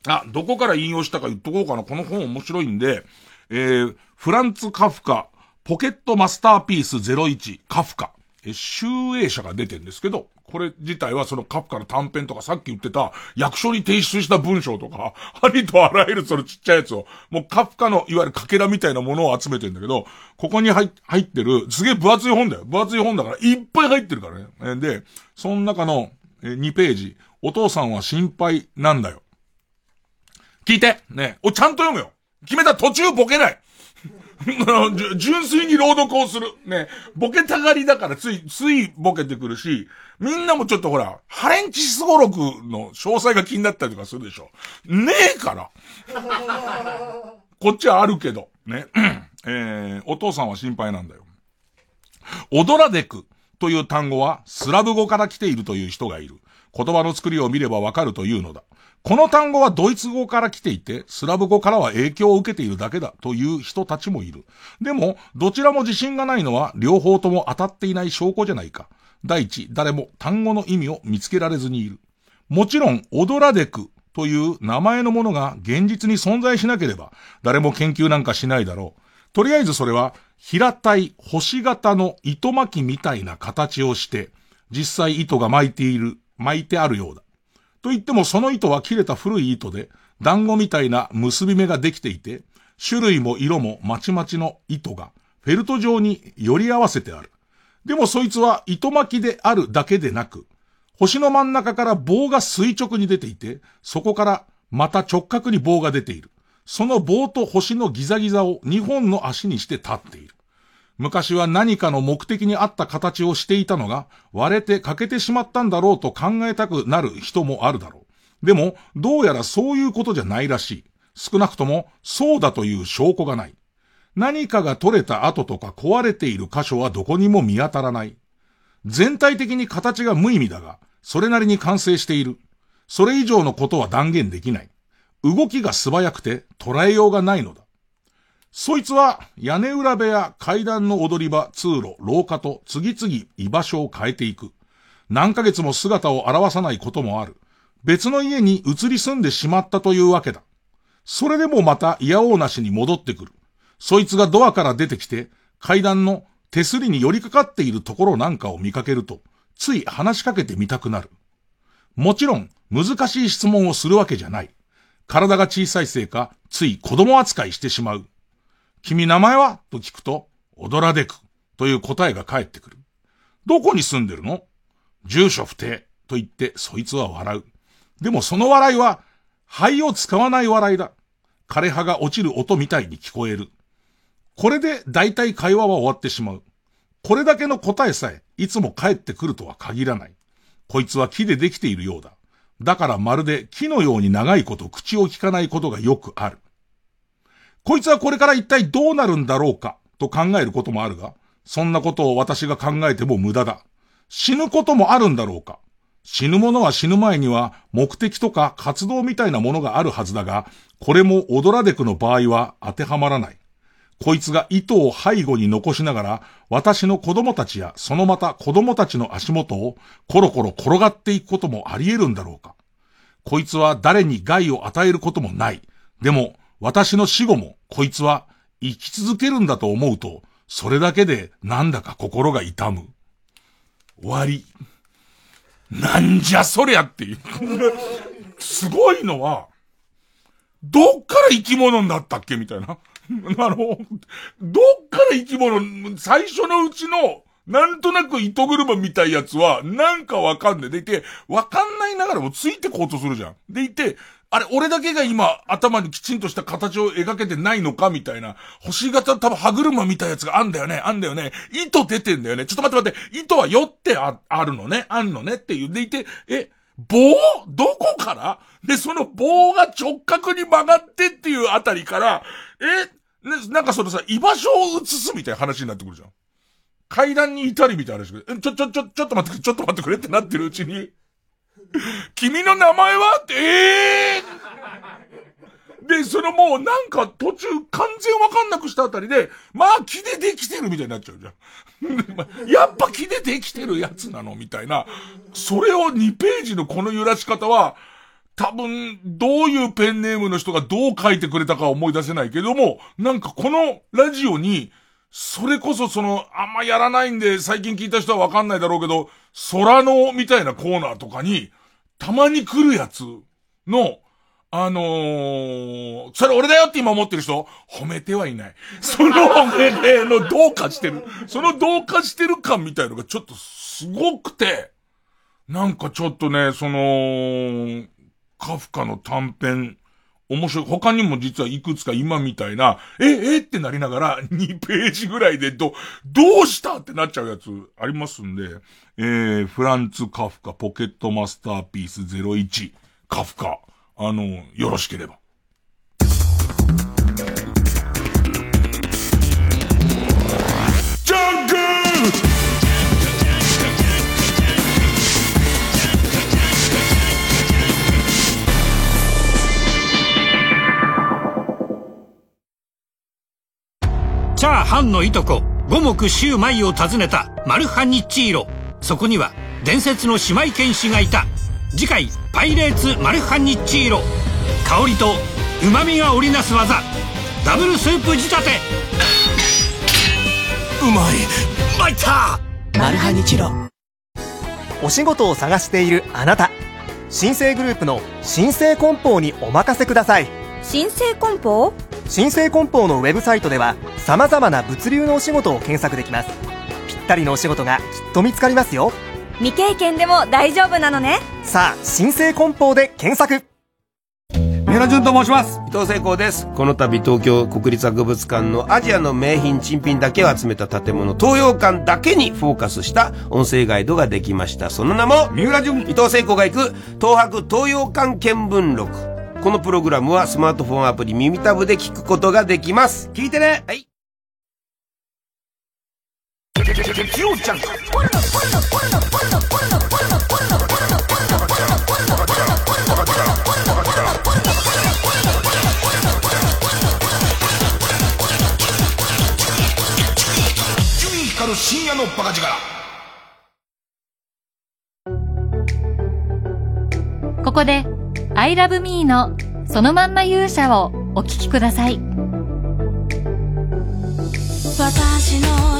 あ、どこから引用したか言っとこうかな。この本面白いんで、えー、フランツ・カフカ、ポケットマスターピース01、カフカ。え、集英社が出てんですけど、これ自体はそのカフカの短編とかさっき言ってた役所に提出した文章とか、ありとあらゆるそのちっちゃいやつを、もうカフカのいわゆるかけらみたいなものを集めてんだけど、ここに入入ってる、すげえ分厚い本だよ。分厚い本だからいっぱい入ってるからね。で、その中の2ページ、お父さんは心配なんだよ。聞いてねお、ちゃんと読むよ決めた途中ボケない 純粋に朗読をする。ね。ボケたがりだからつい、ついボケてくるし、みんなもちょっとほら、ハレンチスゴロクの詳細が気になったりとかするでしょ。ねえから。こっちはあるけど。ね。えー、お父さんは心配なんだよ。オドラデクという単語はスラブ語から来ているという人がいる。言葉の作りを見ればわかるというのだ。この単語はドイツ語から来ていて、スラブ語からは影響を受けているだけだという人たちもいる。でも、どちらも自信がないのは両方とも当たっていない証拠じゃないか。第一、誰も単語の意味を見つけられずにいる。もちろん、オドラデクという名前のものが現実に存在しなければ、誰も研究なんかしないだろう。とりあえずそれは、平たい星型の糸巻きみたいな形をして、実際糸が巻いている、巻いてあるようだ。と言ってもその糸は切れた古い糸で、団子みたいな結び目ができていて、種類も色もまちまちの糸が、フェルト状に寄り合わせてある。でもそいつは糸巻きであるだけでなく、星の真ん中から棒が垂直に出ていて、そこからまた直角に棒が出ている。その棒と星のギザギザを2本の足にして立っている。昔は何かの目的に合った形をしていたのが、割れて欠けてしまったんだろうと考えたくなる人もあるだろう。でも、どうやらそういうことじゃないらしい。少なくとも、そうだという証拠がない。何かが取れた跡とか壊れている箇所はどこにも見当たらない。全体的に形が無意味だが、それなりに完成している。それ以上のことは断言できない。動きが素早くて捉えようがないのだ。そいつは屋根裏部屋、階段の踊り場、通路、廊下と次々居場所を変えていく。何ヶ月も姿を現さないこともある。別の家に移り住んでしまったというわけだ。それでもまた嫌おうなしに戻ってくる。そいつがドアから出てきて、階段の手すりに寄りかかっているところなんかを見かけると、つい話しかけてみたくなる。もちろん、難しい質問をするわけじゃない。体が小さいせいか、つい子供扱いしてしまう。君名前は？と聞くと、踊らでくという答えが返ってくる。どこに住んでるの？住所不定と言ってそいつは笑う。でもその笑いは、肺を使わない笑いだ。枯葉が落ちる音みたいに聞こえる。これで大体会話は終わってしまう。これだけの答えさえ、いつも帰ってくるとは限らない。こいつは木でできているようだ。だからまるで木のように長いこと口を聞かないことがよくある。こいつはこれから一体どうなるんだろうか？と考えることもあるが、そんなことを私が考えても無駄だ。死ぬこともあるんだろうか？死ぬ者は死ぬ前には目的とか活動みたいなものがあるはずだが、これも踊らでくの場合は当てはまらない。こいつが糸を背後に残しながら、私の子供たちやそのまた子供たちの足元をコロコロ転がっていくこともあり得るんだろうか？こいつは誰に害を与えることもない。でも、私の死後も、こいつは生き続けるんだと思うと、それだけでなんだか心が痛む。終わり。なんじゃそりゃっていう。すごいのは、どっから生き物になったっけ？みたいな。あの、どっから生き物、最初のうちの、なんとなく糸車みたいやつは、なんかわかんねえ。でいて、わかんないながらもついてこうとするじゃん。でいて、あれ、俺だけが今、頭にきちんとした形を描けてないのかみたいな。星型多分歯車みたいなやつがあんだよね。あんだよね。糸出てんだよね。ちょっと待って待って。糸は寄ってあ、あるのね。あんのねっていう。でいて、え、棒？どこから？で、その棒が直角に曲がってっていうあたりから、え、ね、なんかそのさ、居場所を移すみたいな話になってくるじゃん。階段にいたりみたいな話、ちょ、ちょ、ちょ、ちょっと待ってくれ、ちょっと待ってくれってなってるうちに、君の名前は？って、ええー、で、そのもうなんか途中完全わかんなくしたあたりで、まあ木でできてるみたいになっちゃうじゃん。やっぱ木でできてるやつなの？みたいな。それを2ページのこの揺らし方は、多分、どういうペンネームの人がどう書いてくれたか思い出せないけども、なんかこのラジオに、それこそその、あんまやらないんで、最近聞いた人はわかんないだろうけど、空のみたいなコーナーとかに、たまに来るやつの、あのー、それ俺だよって今思ってる人、褒めてはいない。その褒めてのどうかしてる。そのどうかしてる感みたいのがちょっとすごくて、なんかちょっとね、その、カフカの短編、面白い。他にも実はいくつか今みたいな、え、えってなりながら2ページぐらいでど、どうしたってなっちゃうやつありますんで、えー、フランツ・カフカポケットマスターピース01カフカ、あの、よろしければ。チャーハンのいとこ五目シューマイを訪ねたマルハニッチーロ。そこには伝説の姉妹剣士がいた。次回「パイレーツマルハニッチーロ」香りと旨味が織りなす技。ダブルスープ仕立て。うまい。参った！マルハニチロ。お仕事を探しているあなた。新生グループの新生梱包にお任せください。新生梱包？新生梱包のウェブサイトでは様々な物流のお仕事を検索できます。ぴったりのお仕事がきっと見つかりますよ。未経験でも大丈夫なのね。さあ新生梱包で検索。三浦淳と申します。伊藤聖光です。この度東京国立博物館のアジアの名品珍品だけを集めた建物東洋館だけにフォーカスした音声ガイドができました。その名も三浦淳。伊藤聖光が行く東博東洋館見聞録このプログラムはスマートフォンアプリ耳タブで聞くことができます。聞いてね。はい。光る深夜のバカ力。ここで I love me のそのまんま勇者をお聴きください。私の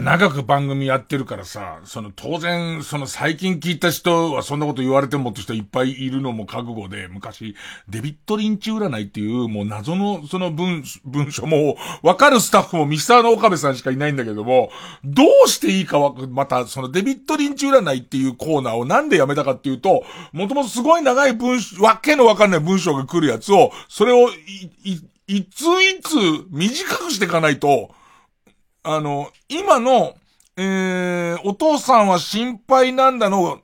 なんか長く番組やってるからさ、その当然、その最近聞いた人はそんなこと言われてもって人いっぱいいるのも覚悟で、昔、デビットリンチ占いっていうもう謎のその文、文書も、わかるスタッフもミスターの岡部さんしかいないんだけども、どうしていいかわ、またそのデビットリンチ占いっていうコーナーをなんでやめたかっていうと、もともとすごい長い文章、わけのわかんない文章が来るやつを、それをい、い、いついつ短くしていかないと、あの、今の、えー、お父さんは心配なんだの、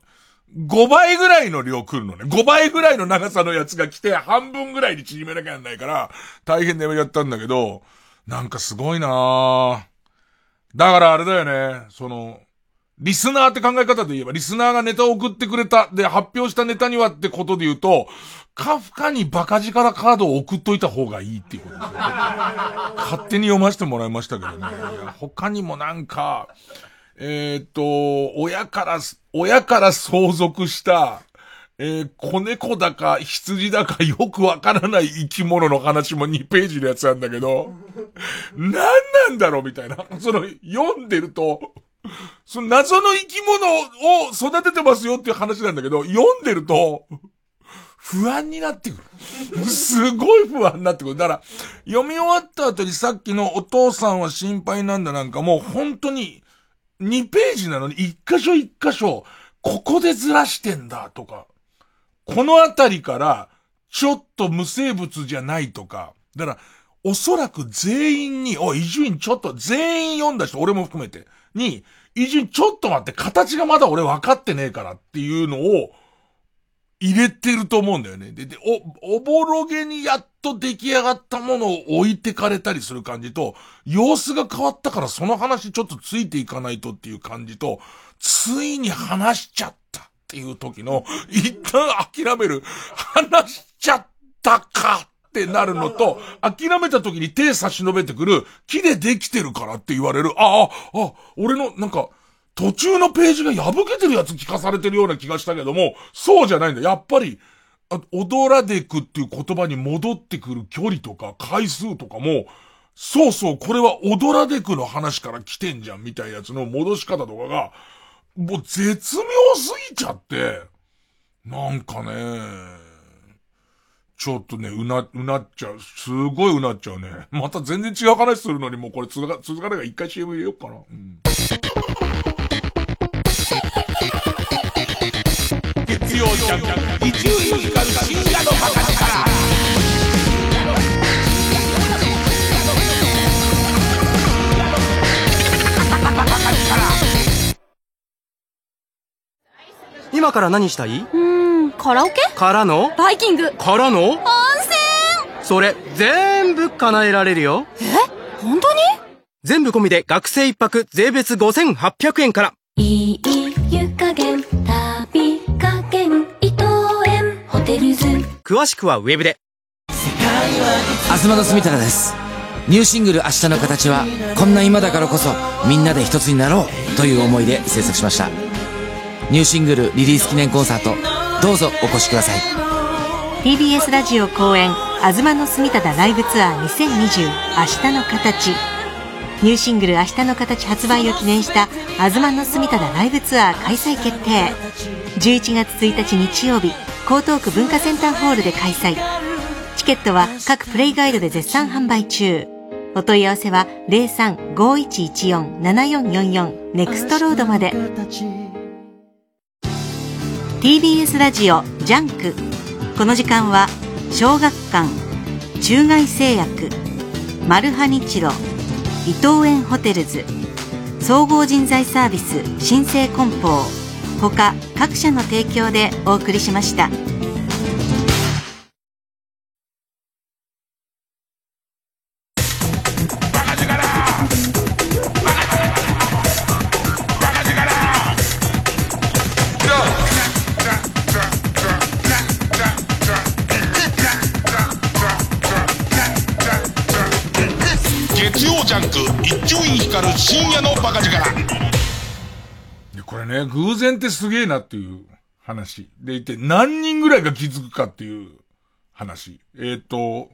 5倍ぐらいの量来るのね。5倍ぐらいの長さのやつが来て、半分ぐらいに縮めなきゃなんないから、大変でやったんだけど、なんかすごいなぁだからあれだよね、その、リスナーって考え方で言えば、リスナーがネタを送ってくれた。で、発表したネタにはってことで言うと、カフカにバカ力カードを送っといた方がいいっていうことですよ。勝手に読ませてもらいましたけどね。他にもなんか、えーっと、親から、親から相続した、えー、子猫だか羊だかよくわからない生き物の話も2ページのやつなんだけど、何なんだろうみたいな。その、読んでると、その謎の生き物を育ててますよっていう話なんだけど、読んでると、不安になってくる。すごい不安になってくる。だから、読み終わった後にさっきのお父さんは心配なんだなんかもう本当に2ページなのに1箇所1箇所、ここでずらしてんだとか、このあたりからちょっと無生物じゃないとか、だから、おそらく全員に、おい、伊集院ちょっと、全員読んだ人、俺も含めて、に、伊集院ちょっと待って、形がまだ俺分かってねえからっていうのを、入れてると思うんだよね。で、で、お、おぼろげにやっと出来上がったものを置いてかれたりする感じと、様子が変わったからその話ちょっとついていかないとっていう感じと、ついに話しちゃったっていう時の、一旦諦める、話しちゃったかってなるのと、諦めた時に手差し伸べてくる、木でできてるからって言われる、ああ、あ、俺の、なんか、途中のページが破けてるやつ聞かされてるような気がしたけども、そうじゃないんだ。やっぱり、あ踊らでくっていう言葉に戻ってくる距離とか回数とかも、そうそう、これは踊らでくの話から来てんじゃんみたいなやつの戻し方とかが、もう絶妙すぎちゃって、なんかね、ちょっとね、うな、うなっちゃう。すごいうなっちゃうね。また全然違う話するのにもうこれ続か、続かないから一回 CM 入れようかな。うん曜ジャンク伊集院光る深夜のバカ力今から何したい？うーん、カラオケ？からの？バイキング。からの？温泉。それ、全部叶えられるよ。え？本当に？全部込みで学生一泊税別5800円から。いい湯加減詳しくはウェブで。東田住太です。ニューシングル「明日の形」はこんな今だからこそみんなで一つになろうという思いで制作しました。ニューシングルリリース記念コンサートどうぞお越しください。TBS ラジオ公演「東の住忠ライブツアー2020明日の形」ニューシングル「明日の形」発売を記念した「東の住忠ライブツアー」開催決定。11月1日日曜日江東区文化センターホールで開催。チケットは各プレイガイドで絶賛販売中。お問い合わせは03-5114-7444ネクストロードまで。TBS ラジオ JUNK。この時間は小学館中外製薬マルハニチロ伊藤園ホテルズ総合人材サービス新生梱包。他各社の提供でお送りしました。すげえなっていう話。でいて、何人ぐらいが気づくかっていう話。えっ、ー、と、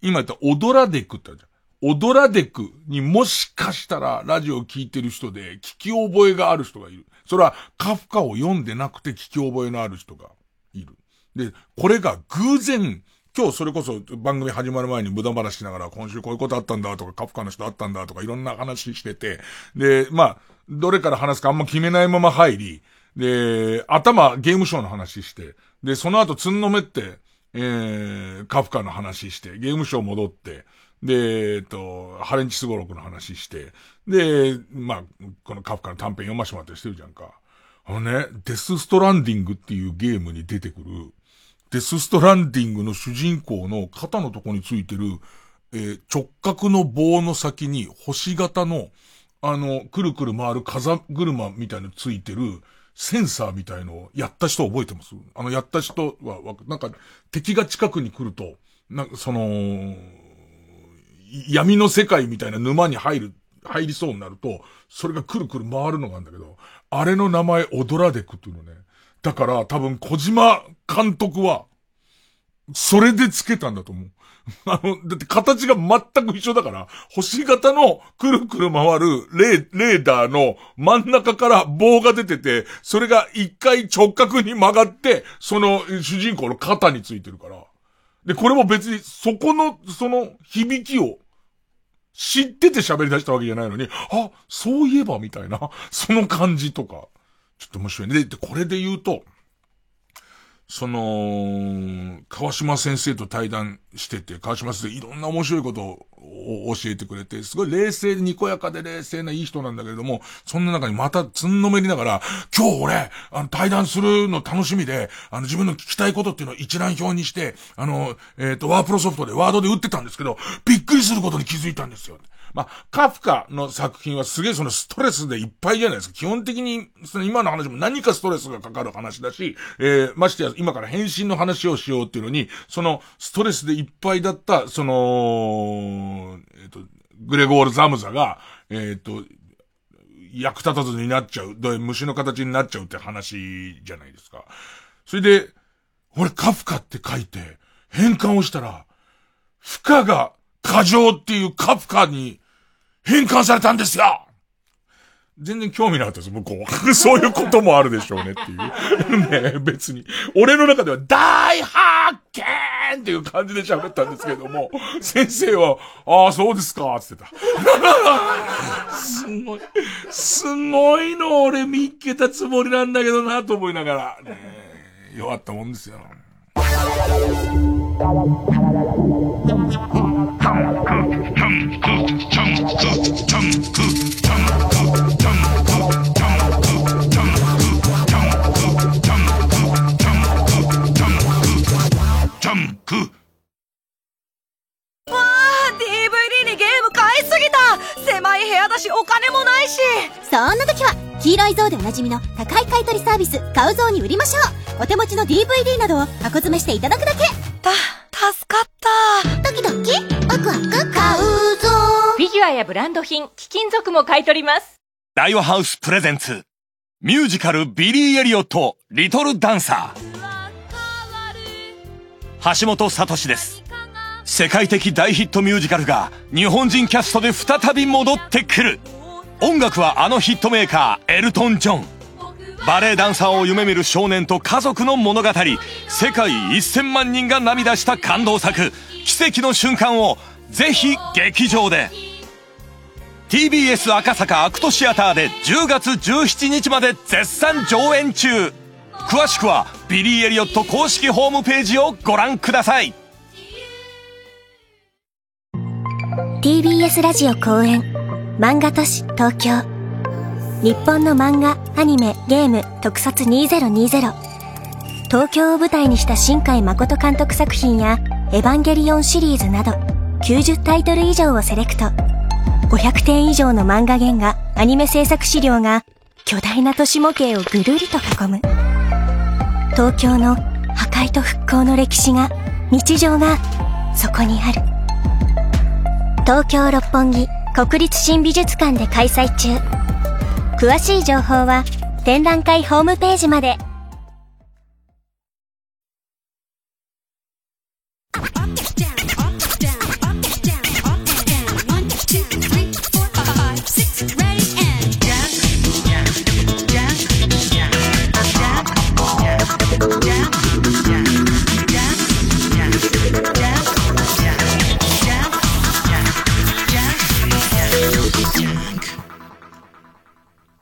今言ったオドラデクってあるじゃん。オドラデクにもしかしたらラジオを聞いてる人で聞き覚えがある人がいる。それはカフカを読んでなくて聞き覚えのある人がいる。で、これが偶然、今日それこそ番組始まる前に無駄話しながら今週こういうことあったんだとかカフカの人あったんだとかいろんな話してて、で、まあ、どれから話すかあんま決めないまま入り、で、頭ゲームショーの話して、で、その後つんのめって、えー、カフカの話して、ゲームショー戻って、で、えっと、ハレンチスゴロクの話して、で、まあ、このカフカの短編読ましてもらったりしてるじゃんか。あのね、デスストランディングっていうゲームに出てくる、デスストランディングの主人公の肩のとこについてる、えー、直角の棒の先に星型の、あの、くるくる回る風車みたいのついてる、センサーみたいのをやった人覚えてます？あの、やった人は、なんか、敵が近くに来ると、なんか、その、闇の世界みたいな沼に入る、入りそうになると、それがくるくる回るのがあるんだけど、あれの名前、オドラデクっていうのね。だから多分小島監督は、それでつけたんだと思う。あの、だって形が全く一緒だから、星型のくるくる回るレーレーダーの真ん中から棒が出てて、それが一回直角に曲がって、その主人公の肩についてるから。で、これも別にそこの、その響きを知ってて喋り出したわけじゃないのに、あ、そういえばみたいな、その感じとか、ちょっと面白いね。で、これで言うと、その、川島先生と対談してて、川島先生いろんな面白いことを教えてくれて、すごい冷静でにこやかで冷静ないい人なんだけれども、そんな中にまたつんのめりながら、今日俺、あの、対談するの楽しみで、あの、自分の聞きたいことっていうのを一覧表にして、あの、えっ、ー、と、ワープロソフトでワードで打ってたんですけど、びっくりすることに気づいたんですよ。まあ、カフカの作品はすげえそのストレスでいっぱいじゃないですか。基本的に、その今の話も何かストレスがかかる話だし、えー、ましてや今から返信の話をしようっていうのに、そのストレスでいっぱいだった、その、えっ、ー、と、グレゴール・ザムザが、えっ、ー、と、役立たずになっちゃう、虫の形になっちゃうって話じゃないですか。それで、俺カフカって書いて、変換をしたら、負荷が過剰っていうカフカに変換されたんですよ全然興味なかったです、向こう。そういうこともあるでしょうねっていう。ね別に。俺の中では大発見っていう感じで喋ったんですけども、先生は、ああ、そうですか、つってた。すごい、すごいの俺見っけたつもりなんだけどな、と思いながら、ね弱ったもんですよ。狭い部屋だしお金もないし。そんな時は黄色い像でおなじみの高い買取サービス買う像に売りましょう。お手持ちの DVD などを箱詰めしていただくだけ。た助かった。ドキドキ。ワクワク買うぞ。フィギュアやブランド品貴金属も買い取ります。大和ハウスプレゼンツミュージカルビリー・エリオットリトル・ダンサー。橋本聡です世界的大ヒットミュージカルが日本人キャストで再び戻ってくる。音楽はあのヒットメーカーエルトン・ジョン。バレエダンサーを夢見る少年と家族の物語。世界1000万人が涙した感動作。奇跡の瞬間をぜひ劇場で。TBS 赤坂アクトシアターで10月17日まで絶賛上演中。詳しくはビリー・エリオット公式ホームページをご覧ください。TBS ラジオ公演。漫画都市東京。日本の漫画、アニメ、ゲーム、特撮2020東京を舞台にした新海誠監督作品やエヴァンゲリオンシリーズなど90タイトル以上をセレクト。500点以上の漫画原画、アニメ制作資料が巨大な都市模型をぐるりと囲む。東京の破壊と復興の歴史が日常がそこにある。東京六本木国立新美術館で開催中。詳しい情報は展覧会ホームページまで。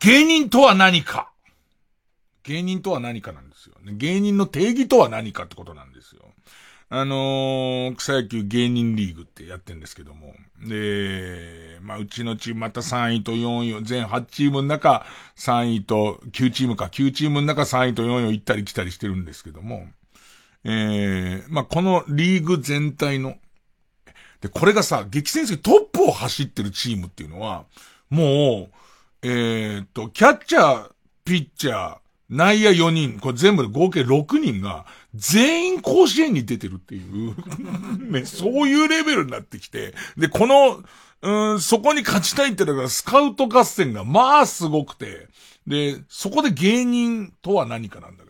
芸人とは何か芸人とは何かなんですよね。芸人の定義とは何かってことなんですよ。あのー、草野球芸人リーグってやってんですけども。で、まあ、うちのチームまた3位と4位を、全8チームの中3位と9チームか、9チームの中3位と4位を行ったり来たりしてるんですけども。えー、まあ、このリーグ全体の、で、これがさ、激戦績トップを走ってるチームっていうのは、もう、えー、っと、キャッチャー、ピッチャー、内野4人、これ全部で合計6人が、全員甲子園に出てるっていう ね、そういうレベルになってきて、で、この、うん、そこに勝ちたいってだから、スカウト合戦が、まあ、すごくて、で、そこで芸人とは何かなんだけど、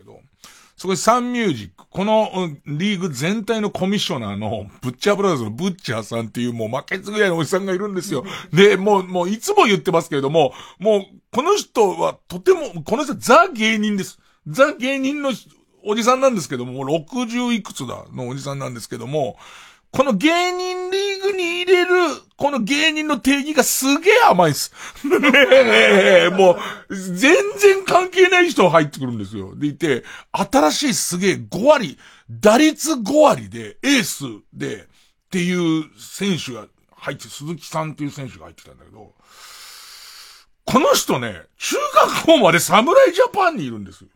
そこでサンミュージック、この、うん、リーグ全体のコミッショナーの、ブッチャーブラザーズのブッチャーさんっていうもう負けずぐらいのおじさんがいるんですよ。で、もう、もういつも言ってますけれども、もう、この人はとても、この人はザ芸人です。ザ芸人のおじさんなんですけども、もう60いくつだのおじさんなんですけども、この芸人リーグに入れる、この芸人の定義がすげえ甘いです。ねえ、もう、全然関係ない人入ってくるんですよ。でいて、新しいすげえ5割、打率5割で、エースで、っていう選手が入って、鈴木さんっていう選手が入ってたんだけど、この人ね、中学校まで侍ジャパンにいるんですよ。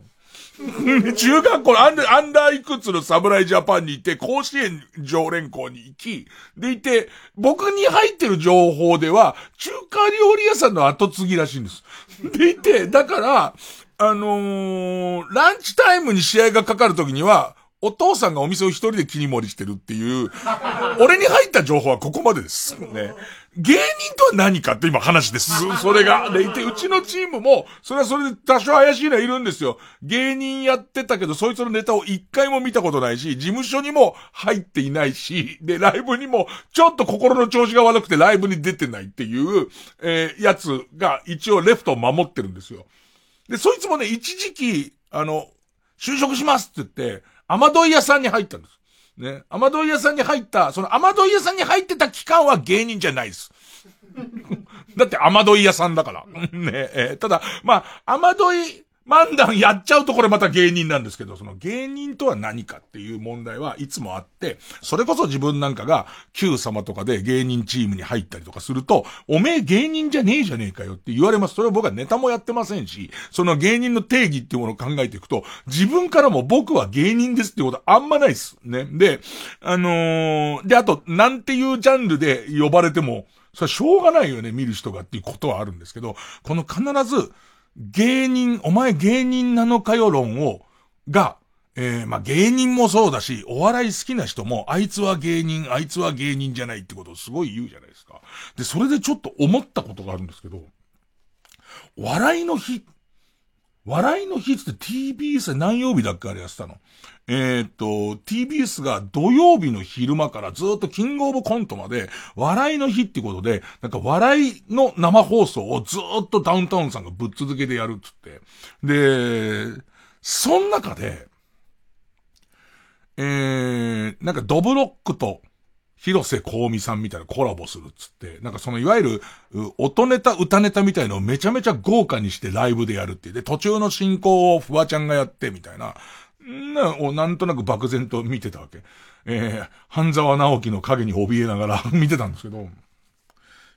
中学校のアンダアンダーいくつの侍ジャパンにいて、甲子園常連校に行き、でいて、僕に入ってる情報では、中華料理屋さんの後継ぎらしいんです。でいて、だから、あのー、ランチタイムに試合がかかるときには、お父さんがお店を一人で切り盛りしてるっていう、俺に入った情報はここまでです。ね。芸人とは何かって今話です。それが。でいて、うちのチームも、それはそれで多少怪しいのはいるんですよ。芸人やってたけど、そいつのネタを一回も見たことないし、事務所にも入っていないし、で、ライブにも、ちょっと心の調子が悪くてライブに出てないっていう、えー、やつが一応レフトを守ってるんですよ。で、そいつもね、一時期、あの、就職しますって言って、雨どい屋さんに入ったんです。ね。雨どい屋さんに入った、その雨どい屋さんに入ってた期間は芸人じゃないです。だって雨どい屋さんだから。ねえー、ただ、まあ、雨どい漫談やっちゃうとこれまた芸人なんですけど、その芸人とは何かっていう問題はいつもあって、それこそ自分なんかが Q 様とかで芸人チームに入ったりとかすると、おめえ芸人じゃねえじゃねえかよって言われます。それは僕はネタもやってませんし、その芸人の定義っていうものを考えていくと、自分からも僕は芸人ですっていうことあんまないです。ね。で、あのー、で、あと、なんていうジャンルで呼ばれても、それはしょうがないよね、見る人がっていうことはあるんですけど、この必ず、芸人、お前芸人なのかよ論を、が、えー、まあ、芸人もそうだし、お笑い好きな人も、あいつは芸人、あいつは芸人じゃないってことをすごい言うじゃないですか。で、それでちょっと思ったことがあるんですけど、笑いの日、笑いの日って TBS 何曜日だっけあれやってたの？えー、っと、TBS が土曜日の昼間からずっとキングオブコントまで、笑いの日ってことで、なんか笑いの生放送をずっとダウンタウンさんがぶっ続けてやるっつって。で、その中で、えー、なんかドブロックと、広瀬香美さんみたいなコラボするっつって、なんかそのいわゆる、音ネタ、歌ネタみたいのをめちゃめちゃ豪華にしてライブでやるっていうで、途中の進行をフワちゃんがやってみたいな、な、をなんとなく漠然と見てたわけ。えー、半沢直樹の影に怯えながら 見てたんですけど、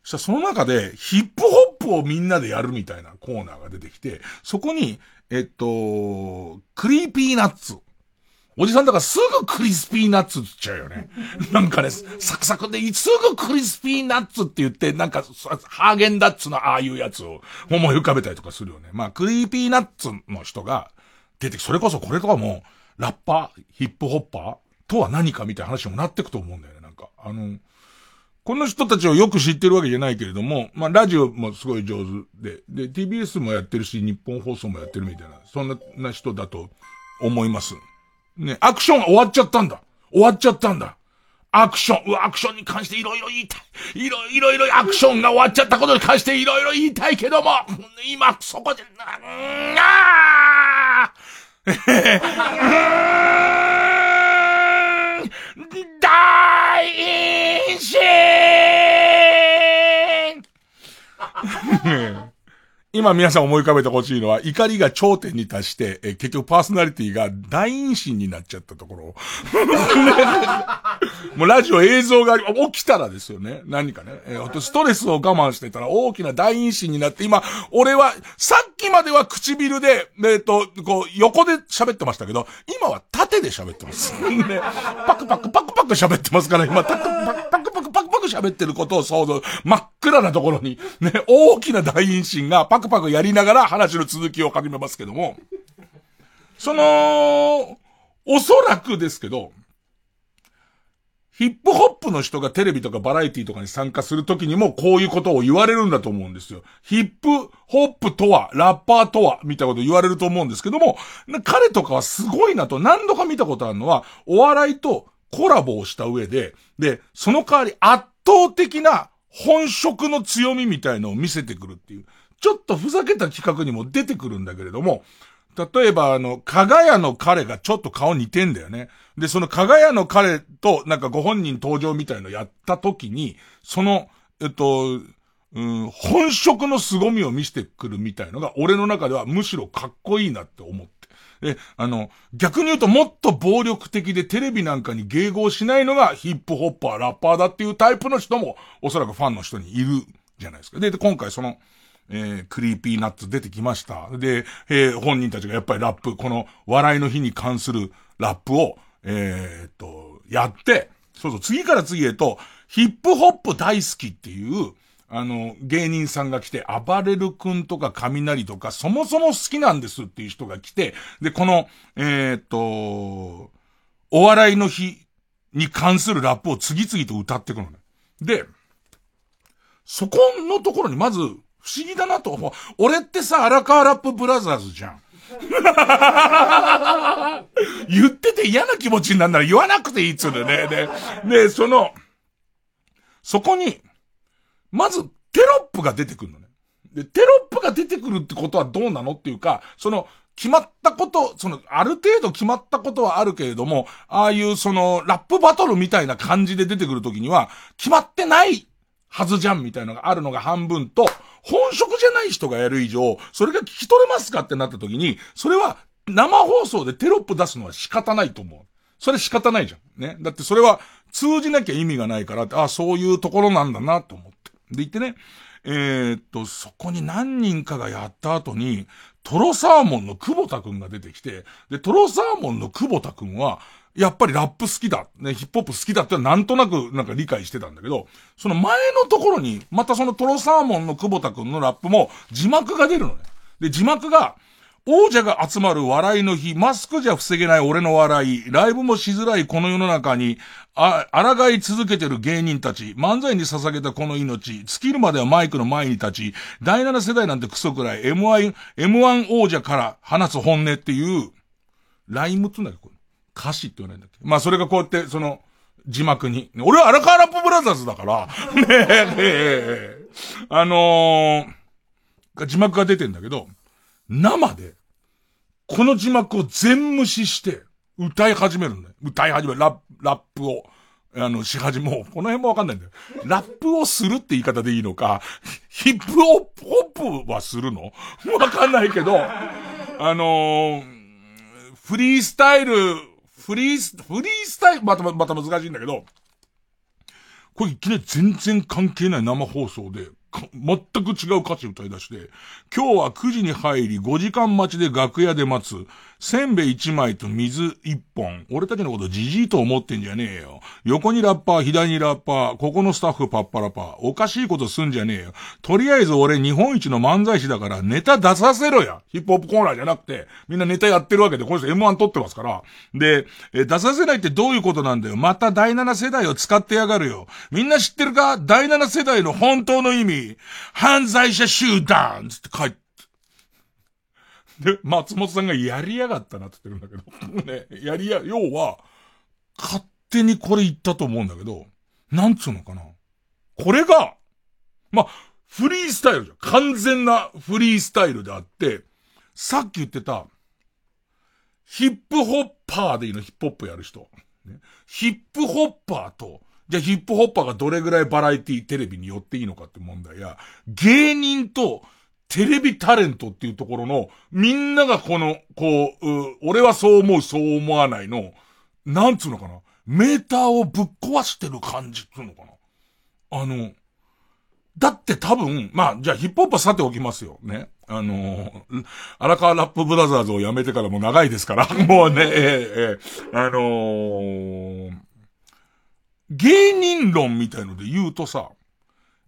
そしたらその中でヒップホップをみんなでやるみたいなコーナーが出てきて、そこに、えっと、 Creepy Nuts。おじさんだからすぐクリスピーナッツって言っちゃうよね。なんかね、サクサクで、すぐクリスピーナッツって言って、なんか、ハーゲンダッツのああいうやつを思い浮かべたりとかするよね。まあ、 Creepy Nuts の人が出てき、それこそこれとかも、ラッパー、ヒップホッパーとは何かみたいな話もなってくと思うんだよね。なんか、あの、この人たちをよく知ってるわけじゃないけれども、まあ、ラジオもすごい上手で、で、TBS もやってるし、ニッポン放送もやってるみたいな、そんなな人だと思います。ね、アクションが終わっちゃったんだ。終わっちゃったんだ。アクション、うわ、アクションに関していろいろ言いたい。いろいろいろアクションが終わっちゃったことに関していろいろ言いたいけども、今、そこで、な、あ大陰神 今皆さん思い浮かべてほしいのは、怒りが頂点に達して、え結局パーソナリティが大陰神になっちゃったところ。もうラジオ映像が起きたらですよね。何かね。えー、ストレスを我慢してたら大きな大陰神になって、今、俺は、さっきまでは唇で、えっ、ー、と、こう、横で喋ってましたけど、今は縦で喋ってます。ね。パクパクパクパク喋ってますから、今、パクパク喋ってることを想像、真っ暗なところに、ね、大きな大陰神がパクパクやりながら話の続きを始めますけども、その、おそらくですけど、ヒップホップの人がテレビとかバラエティとかに参加するときにもこういうことを言われるんだと思うんですよ。ヒップホップとは、ラッパーとは、みたいなこと言われると思うんですけども、彼とかはすごいなと何度か見たことあるのは、お笑いとコラボをした上で、で、その代わり圧倒的な本職の強みみたいのを見せてくるっていう。ちょっとふざけた企画にも出てくるんだけれども、例えばあの、かがやの彼がちょっと顔似てんだよね。で、そのかがやの彼となんかご本人登場みたいのやった時に、その、えっと、うん、本職の凄みを見せてくるみたいのが、俺の中ではむしろかっこいいなって思って。で、あの、逆に言うともっと暴力的でテレビなんかに迎合しないのがヒップホッパー、ラッパーだっていうタイプの人も、おそらくファンの人にいるじゃないですか。で、で今回その、えー、 Creepy Nuts 出てきました。で、えー、本人たちがやっぱりラップ、この笑いの日に関するラップを、えー、っと、やって、そうそう、次から次へと、ヒップホップ大好きっていう、あの、芸人さんが来て、暴れる君とか雷とか、そもそも好きなんですっていう人が来て、で、この、えー、っと、お笑いの日に関するラップを次々と歌っていくのね。で、そこのところにまず、不思議だなと思う。俺ってさ、荒川ラップブラザーズじゃん。言ってて嫌な気持ちになるなら言わなくていいっつうのね。で、で、その、そこに、まずテロップが出てくるのね。で、テロップが出てくるってことはどうなのっていうか、その、決まったこと、その、ある程度決まったことはあるけれども、ああいうその、ラップバトルみたいな感じで出てくるときには、決まってないはずじゃんみたいなのがあるのが半分と、本職じゃない人がやる以上、それが聞き取れますかってなった時に、それは生放送でテロップ出すのは仕方ないと思う。それ仕方ないじゃん。ね。だってそれは通じなきゃ意味がないから、ああそういうところなんだなと思って。で、言ってね、えー、っと、そこに何人かがやった後に、トロサーモンの久保田くんが出てきて、で、トロサーモンの久保田くんは、やっぱりラップ好きだ。ね、ヒップホップ好きだってなんとなくなんか理解してたんだけど、その前のところに、またそのトロサーモンの久保田くんのラップも字幕が出るのね。で、字幕が、王者が集まる笑いの日、マスクじゃ防げない俺の笑い、ライブもしづらいこの世の中に、あ、抗い続けてる芸人たち、漫才に捧げたこの命、尽きるまではマイクの前に立ち、第7世代なんてクソくらい、M1、M1 王者から話す本音っていう、ライムって言うんだっけこれ。歌詞って言わないんだっけまあそれがこうやって、その、字幕に。俺は荒川ラップブラザーズだから、ねえ、あのー、字幕が出てんだけど、生で、この字幕を全無視して、歌い始めるんだよ。歌い始める。ラッ、ラップを。あの、し始め、もう、この辺もわかんないんだよ。ラップをするって言い方でいいのか、ヒップホップはするの？わかんないけど、あのー、フリースタイル、フリース、フリースタイル、また、また難しいんだけど、これいきなり全然関係ない生放送で、全く違う歌詞歌い出して、今日は9時に入り5時間待ちで楽屋で待つ、せんべい1枚と水1本。俺たちのことじじいと思ってんじゃねえよ。横にラッパー、左にラッパー、ここのスタッフパッパラパー。おかしいことすんじゃねえよ。とりあえず俺日本一の漫才師だからネタ出させろや。ヒップホップコーナーじゃなくて、みんなネタやってるわけで、この人 M1 撮ってますから。で、え出させないってどういうことなんだよ。また第7世代を使ってやがるよ。みんな知ってるか？第7世代の本当の意味。犯罪者集団つって書いて、で、松本さんがやりやがったなって言ってるんだけど、ね、やりや、要は、勝手にこれ言ったと思うんだけど、なんつうのかな。これが、まフリースタイルじゃん。完全なフリースタイルであって、さっき言ってた、ヒップホッパーでいいの？ヒップホップやる人。ね、ヒップホッパーと、じゃあヒップホッパーがどれぐらいバラエティ、テレビに寄っていいのかって問題や、芸人とテレビタレントっていうところの、みんながこの、こう、う俺はそう思う、そう思わないの、なんつうのかな。メーターをぶっ壊してる感じっていうのかな。あの、だって多分、まあ、じゃあヒップホップはさておきますよ。ね。あの荒川ラップブラザーズを辞めてからも長いですから、もうね、えええあのー、芸人論みたいので言うとさ、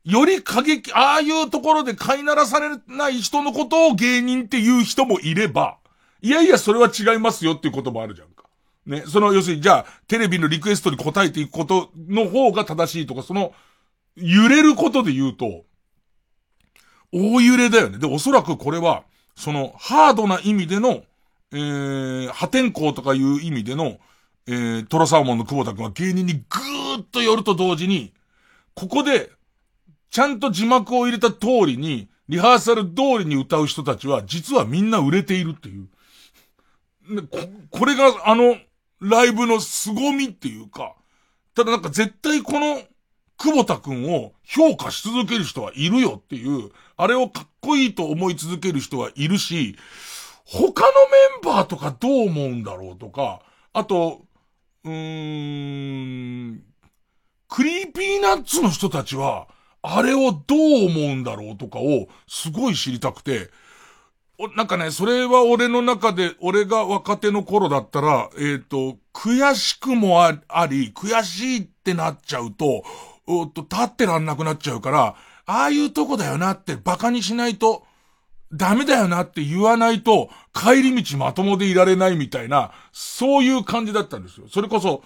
より過激、ああいうところで飼いならされない人のことを芸人っていう人もいれば、いやいや、それは違いますよっていうこともあるじゃんか。ね。その、要するに、じゃあ、テレビのリクエストに答えていくことの方が正しいとか、その、揺れることで言うと、大揺れだよね。で、おそらくこれは、その、ハードな意味での、えー、破天荒とかいう意味での、えー、トラサーモンの久保田君は芸人にぐーっと寄ると同時に、ここで、ちゃんと字幕を入れた通りに、リハーサル通りに歌う人たちは、実はみんな売れているっていう。こ、これがあの、ライブの凄みっていうか、ただなんか絶対この、久保田くんを評価し続ける人はいるよっていう、あれをかっこいいと思い続ける人はいるし、他のメンバーとかどう思うんだろうとか、あと、うーん、 Creepy Nuts の人たちは、あれをどう思うんだろうとかをすごい知りたくて、なんかね、それは俺の中で、俺が若手の頃だったら、えっ、ー、と、悔しくもあり、悔しいってなっちゃうと、おっと、立ってらんなくなっちゃうから、ああいうとこだよなって馬鹿にしないと、ダメだよなって言わないと、帰り道まともでいられないみたいな、そういう感じだったんですよ。それこそ、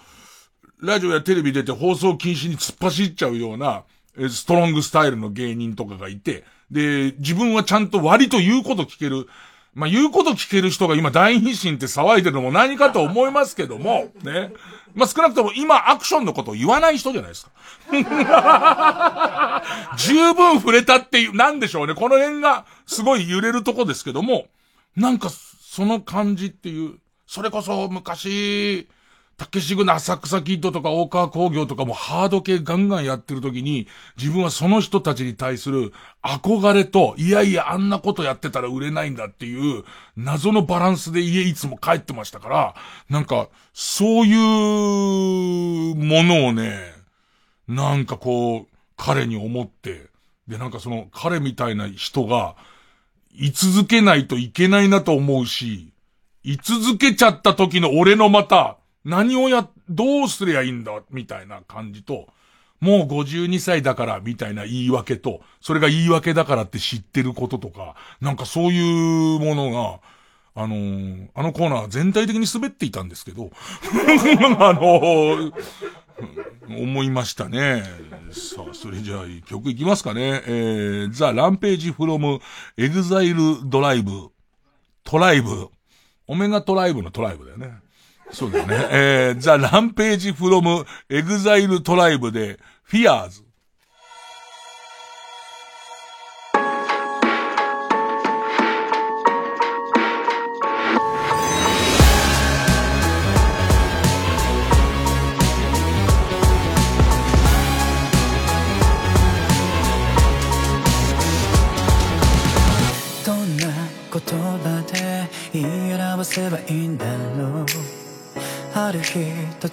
ラジオやテレビ出て放送禁止に突っ走っちゃうような、ストロングスタイルの芸人とかがいて、で、自分はちゃんと割と言うこと聞ける。まあ、言うこと聞ける人が今大必心って騒いでるのも何かと思いますけども、ね。まあ、少なくとも今アクションのことを言わない人じゃないですか。十分触れたっていう、なんでしょうね。この辺がすごい揺れるとこですけども、なんかその感じっていう、それこそ昔、たけしぐな浅草キッドとか大川工業とかもハード系ガンガンやってる時に、自分はその人たちに対する憧れと、いやいやあんなことやってたら売れないんだっていう、謎のバランスで家いつも帰ってましたから、なんか、そういうものをね、なんかこう、彼に思って、で、なんかその彼みたいな人が、居続けないといけないなと思うし、居続けちゃった時の俺のまた、何をや、どうすりゃいいんだ、みたいな感じと、もう52歳だから、みたいな言い訳と、それが言い訳だからって知ってることとか、なんかそういうものが、あのー、あのコーナー全体的に滑っていたんですけど、あのー、思いましたね。さあ、それじゃあ曲いきますかね。えー、 THE RAMPAGE from EXILE ドライブ、 TRIBE、オメガトライブの TRIBE だよね。そうだよね。えー、 THE RAMPAGE from EXILE TRIBE で、フ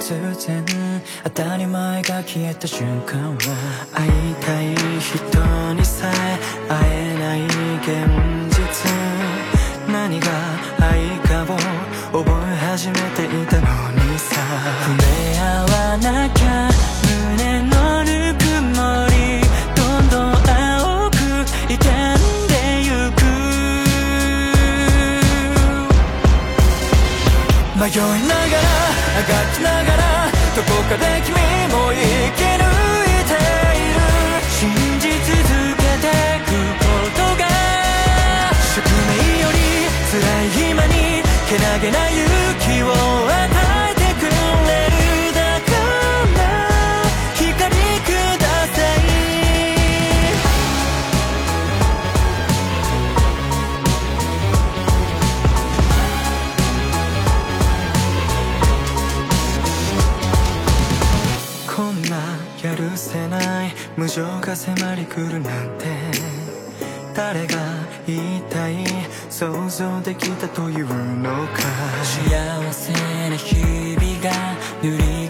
突然当たり前が消えた瞬間は会いたい人にさえ会えない現実どこが迫り来るなんて。誰が一体想像できたというのか。幸せな日々が塗り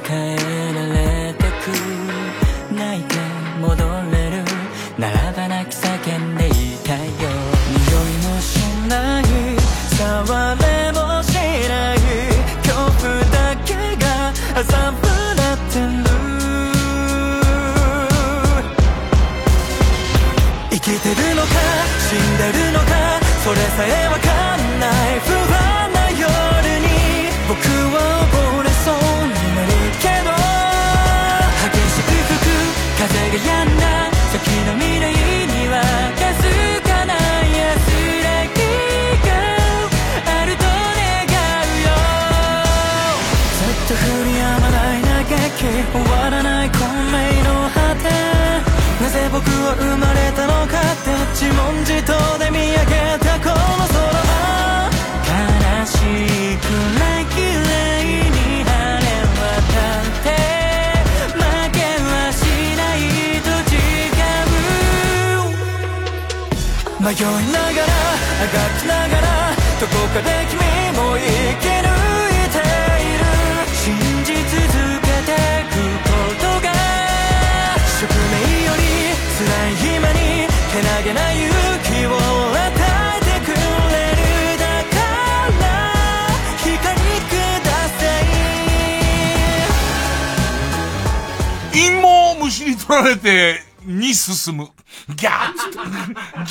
わらない混迷の果てなぜ僕は生まれたのかって自問自答で見上げたこの空は悲しくない綺麗に晴れ渡って負けはしないと違う迷いながらあがきながらどこかで君も生き抜けなげな勇気を与えてくれるだから光ください陰謀を虫に取られて、に進む。ギャッツ、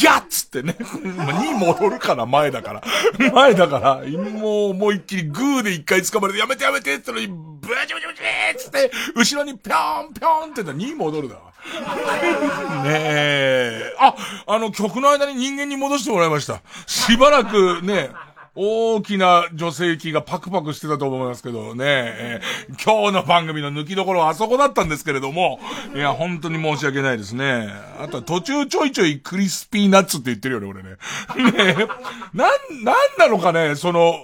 ギャッツってね。まあに戻るかな、前だから。前だから、もう思いっきりグーで一回掴まれて、やめてやめてってのに、ブチブチブチっつって、後ろにぴょんぴょんって言ったらに戻るだ。ねえ。あ、あの曲の間に人間に戻してもらいました。しばらくね、大きな女性器がパクパクしてたと思いますけどね、えー今日の番組の抜きどころはあそこだったんですけれども、いや、本当に申し訳ないですね。あとは途中ちょいちょいクリスピーナッツって言ってるよね、俺ね。ねなん、なんなのかね、その、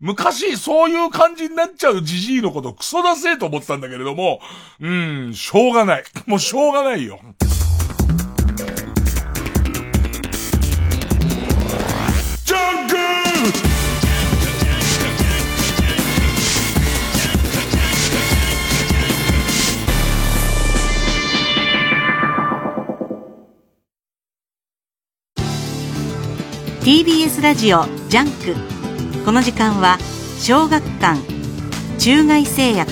昔、そういう感じになっちゃうジジイのことクソだせえと思ってたんだけれども、うん、しょうがない。もうしょうがないよ。TBS ラジオジャンクこの時間は小学館中外製薬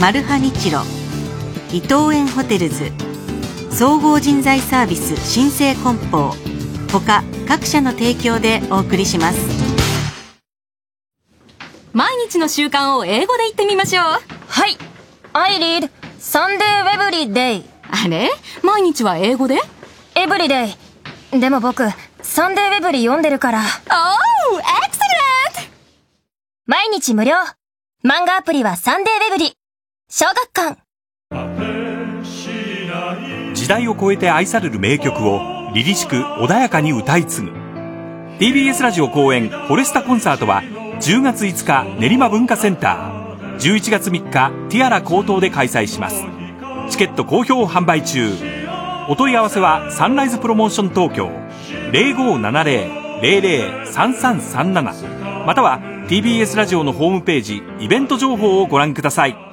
マルハニチロ伊藤園ホテルズ総合人材サービス新生梱包他各社の提供でお送りします毎日の習慣を英語で言ってみましょう。はい。I read Sunday every day. あれ？毎日は英語で ?Every day. でも僕、サンデーウェブリ読んでるから。Oh, excellent! 毎日無料。漫画アプリはサンデーウェブリ。小学館。時代を超えて愛される名曲を凛々しく穏やかに歌い継ぐ TBS ラジオ公演フォレスタコンサートは10月5日練馬文化センター11月3日ティアラ高等で開催しますチケット好評販売中お問い合わせはサンライズプロモーション東京0570-003337または TBS ラジオのホームページイベント情報をご覧ください。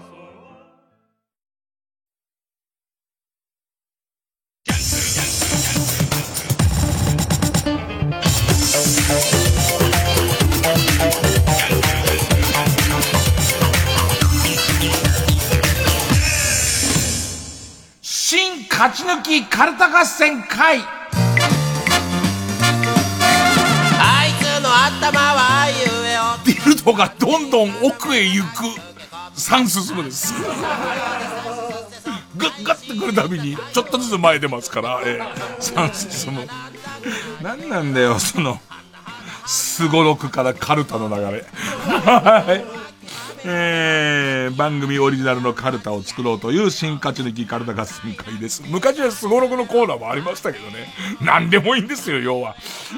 勝ち抜きカルタ合戦会あいつの頭はあいうえおディルドがどんどん奥へ行く3進むです。グッグッてくるたびに、ちょっとずつ前出ますから、えー、3進む。何なんだよ、その、すごろくからカルタの流れ。はい。えー、番組オリジナルのカルタを作ろうという新勝ち抜きカルタ合戦会です。昔はスゴロクのコーナーもありましたけどね。何でもいいんですよ、要は。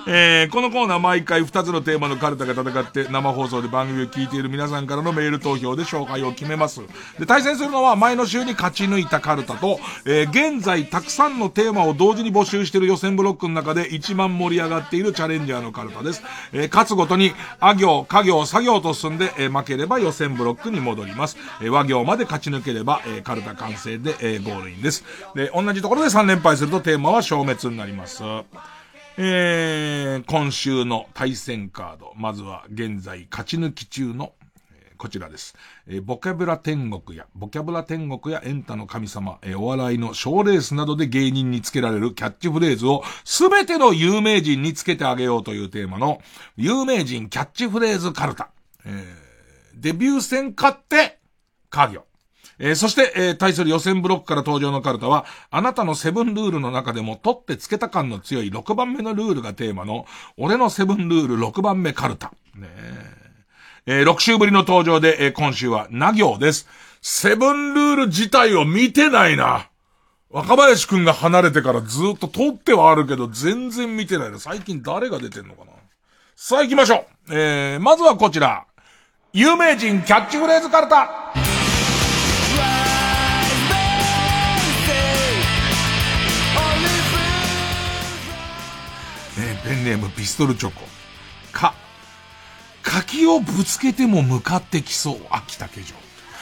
えー、このコーナー毎回2つのテーマのカルタが戦って生放送で番組を聞いている皆さんからのメール投票で紹介を決めます。で、対戦するのは前の週に勝ち抜いたカルタと、えー、現在たくさんのテーマを同時に募集している予選ブロックの中で一番盛り上がっているチャレンジャーのカルタです。えー、勝つごとに、あ行、家業、作業と進んで、えー、負ければ予選ブロックに戻ります。えー、和行まで勝ち抜ければ、えー、カルタ完成で、えー、ゴールインです。で、同じところで3連敗するとテーマは消滅になります。えー、今週の対戦カード。まずは現在勝ち抜き中の、えー、こちらです。えー、ボキャブラ天国や、ボキャブラ天国やエンタの神様、えー、お笑いの賞レースなどで芸人につけられるキャッチフレーズをすべての有名人につけてあげようというテーマの、有名人キャッチフレーズカルタ。えーデビュー戦勝って、家業。えー、そして、えー、対する予選ブロックから登場のカルタは、あなたのセブンルールの中でも取ってつけた感の強い6番目のルールがテーマの、俺のセブンルール6番目カルタ。ねえー、6週ぶりの登場で、えー、今週は、な行です。セブンルール自体を見てないな。若林くんが離れてからずっと撮ってはあるけど、全然見てないな。最近誰が出てんのかなさあ行きましょう。えー、まずはこちら。有名人キャッチフレーズカルタ。えー、ペンネームピストルチョコ。か、柿をぶつけても向かってきそう。秋竹城。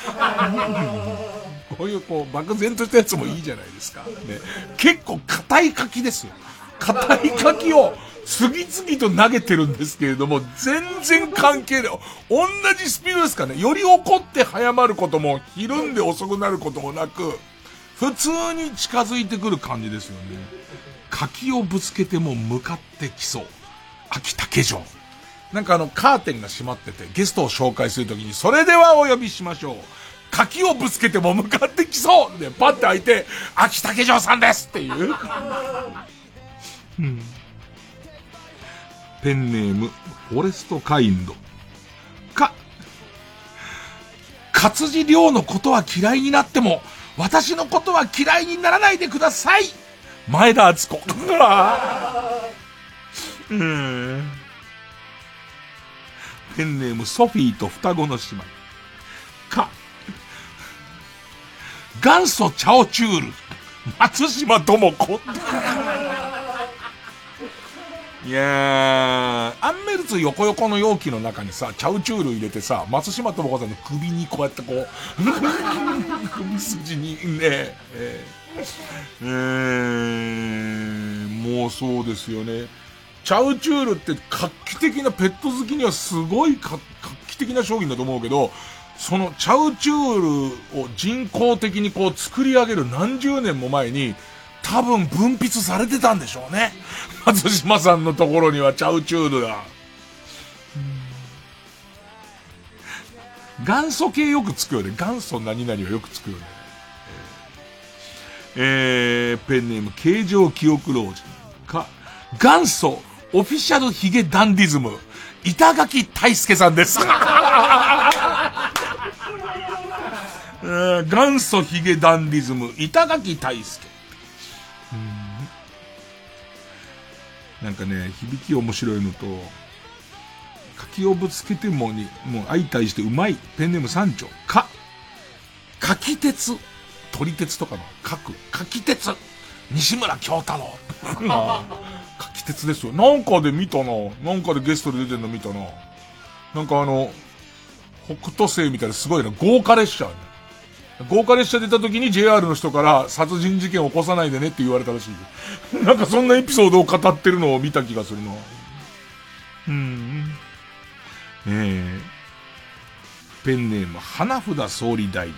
こういうこう、漠然としたやつもいいじゃないですか。ね、結構硬い柿ですよ。硬い柿を次々と投げてるんですけれども、全然関係ない。同じスピードですかね。より怒って早まることも、ひるんで遅くなることもなく、普通に近づいてくる感じですよね。柿をぶつけても向かってきそう。秋竹城。なんかあの、カーテンが閉まってて、ゲストを紹介するときに、それではお呼びしましょう。柿をぶつけても向かってきそうで、パッて開いて、秋竹城さんですっていう。うんペンネーム、フォレストカインド。か、活字量のことは嫌いになっても、私のことは嫌いにならないでください前田敦子。うん。ペンネーム、ソフィーと双子の姉妹。か、元祖チャオチュール、松島智子。いやー、アンメルツ横横の容器の中にさ、チャウチュール入れてさ、松島智子さんの首にこうやってこう、首筋にね、えー、えー、もうそうですよね。チャウチュールって画期的なペット好きにはすごい画期的な商品だと思うけど、そのチャウチュールを人工的にこう作り上げる何十年も前に、多分分泌されてたんでしょうね。松島さんのところにはチャウチュールが。元祖系よくつくよね。元祖何々はよくつくよね。えー、ペンネーム、形状記憶老人。か、元祖、オフィシャルヒゲダンディズム、板垣大輔さんです。元祖ヒゲダンディズム、板垣大輔。なんかね、響き面白いのと、柿をぶつけてもに、もう相対してうまい。ペンネーム三丁。か、柿鉄。鳥鉄とかの、書く。柿鉄。西村京太郎。柿鉄ですよ。なんかで見たな。なんかでゲストで出てんの見たな。なんかあの、北斗星みたいなすごいな。豪華列車、ね。豪華列車出た時に JR の人から殺人事件を起こさないでねって言われたらしい。なんかそんなエピソードを語ってるのを見た気がするな。うん。ええー、ペンネーム、花札総理大臣。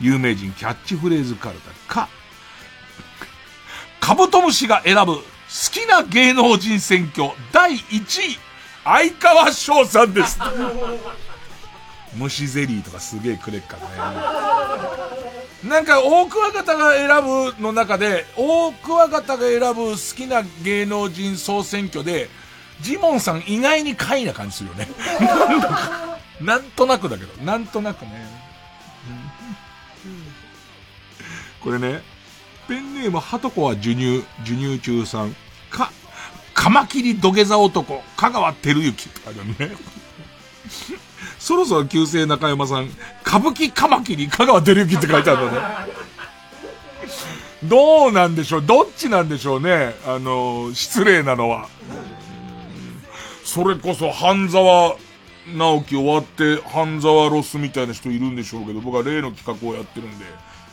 有名人キャッチフレーズカルタ。か、カブトムシが選ぶ好きな芸能人選挙第1位、相川翔さんです。虫ゼリーとかすげえくれっかね。なんか、大クワガタが選ぶの中で、大クワガタが選ぶ好きな芸能人総選挙で、ジモンさん意外に下位な感じするよね。なんだかなんとなくだけど、なんとなくね。これね、ペンネーム、ハトコは授乳、授乳中さん。か、カマキリ土下座男、香川照之ってあるね。そろそろ旧姓中山さん、歌舞伎カマキリ香川照之って書いてあるのね。どうなんでしょう？どっちなんでしょうね？あの、失礼なのは。それこそ、半沢直樹終わって、半沢ロスみたいな人いるんでしょうけど、僕は例の企画をやってるんで、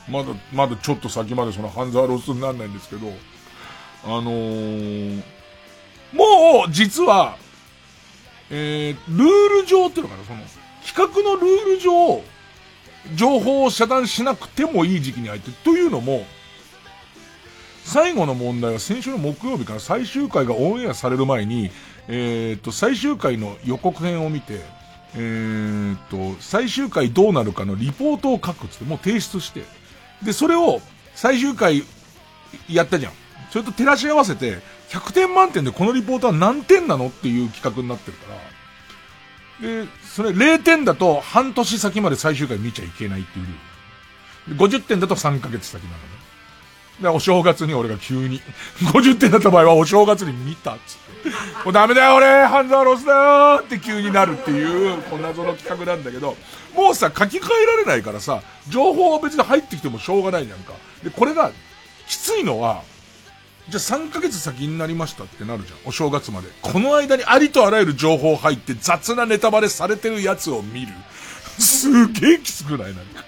まだ、まだちょっと先までその半沢ロスになんないんですけど、あのー、もう、実は、えー、ルール上っていうのかな、その、企画のルール上、情報を遮断しなくてもいい時期に入ってというのも、最後の問題は先週の木曜日から最終回がオンエアされる前に、えー、っと、最終回の予告編を見て、えー、っと、最終回どうなるかのリポートを書くっつって、もう提出して、で、それを最終回やったじゃん。それと照らし合わせて、100点満点でこのリポートは何点なのっていう企画になってるから。で、それ0点だと半年先まで最終回見ちゃいけないっていう。50点だと3ヶ月先なのね。で、お正月に俺が急に、50点だった場合はお正月に見たっつって。もうダメだよ俺半沢ロスだよって急になるっていう、こんな謎の企画なんだけど、もうさ、書き換えられないからさ、情報は別に入ってきてもしょうがないじゃんか。で、これが、きついのは、じゃあ3ヶ月先になりましたってなるじゃん。お正月まで。この間にありとあらゆる情報入って雑なネタバレされてるやつを見る。すげえきつくない？なんか。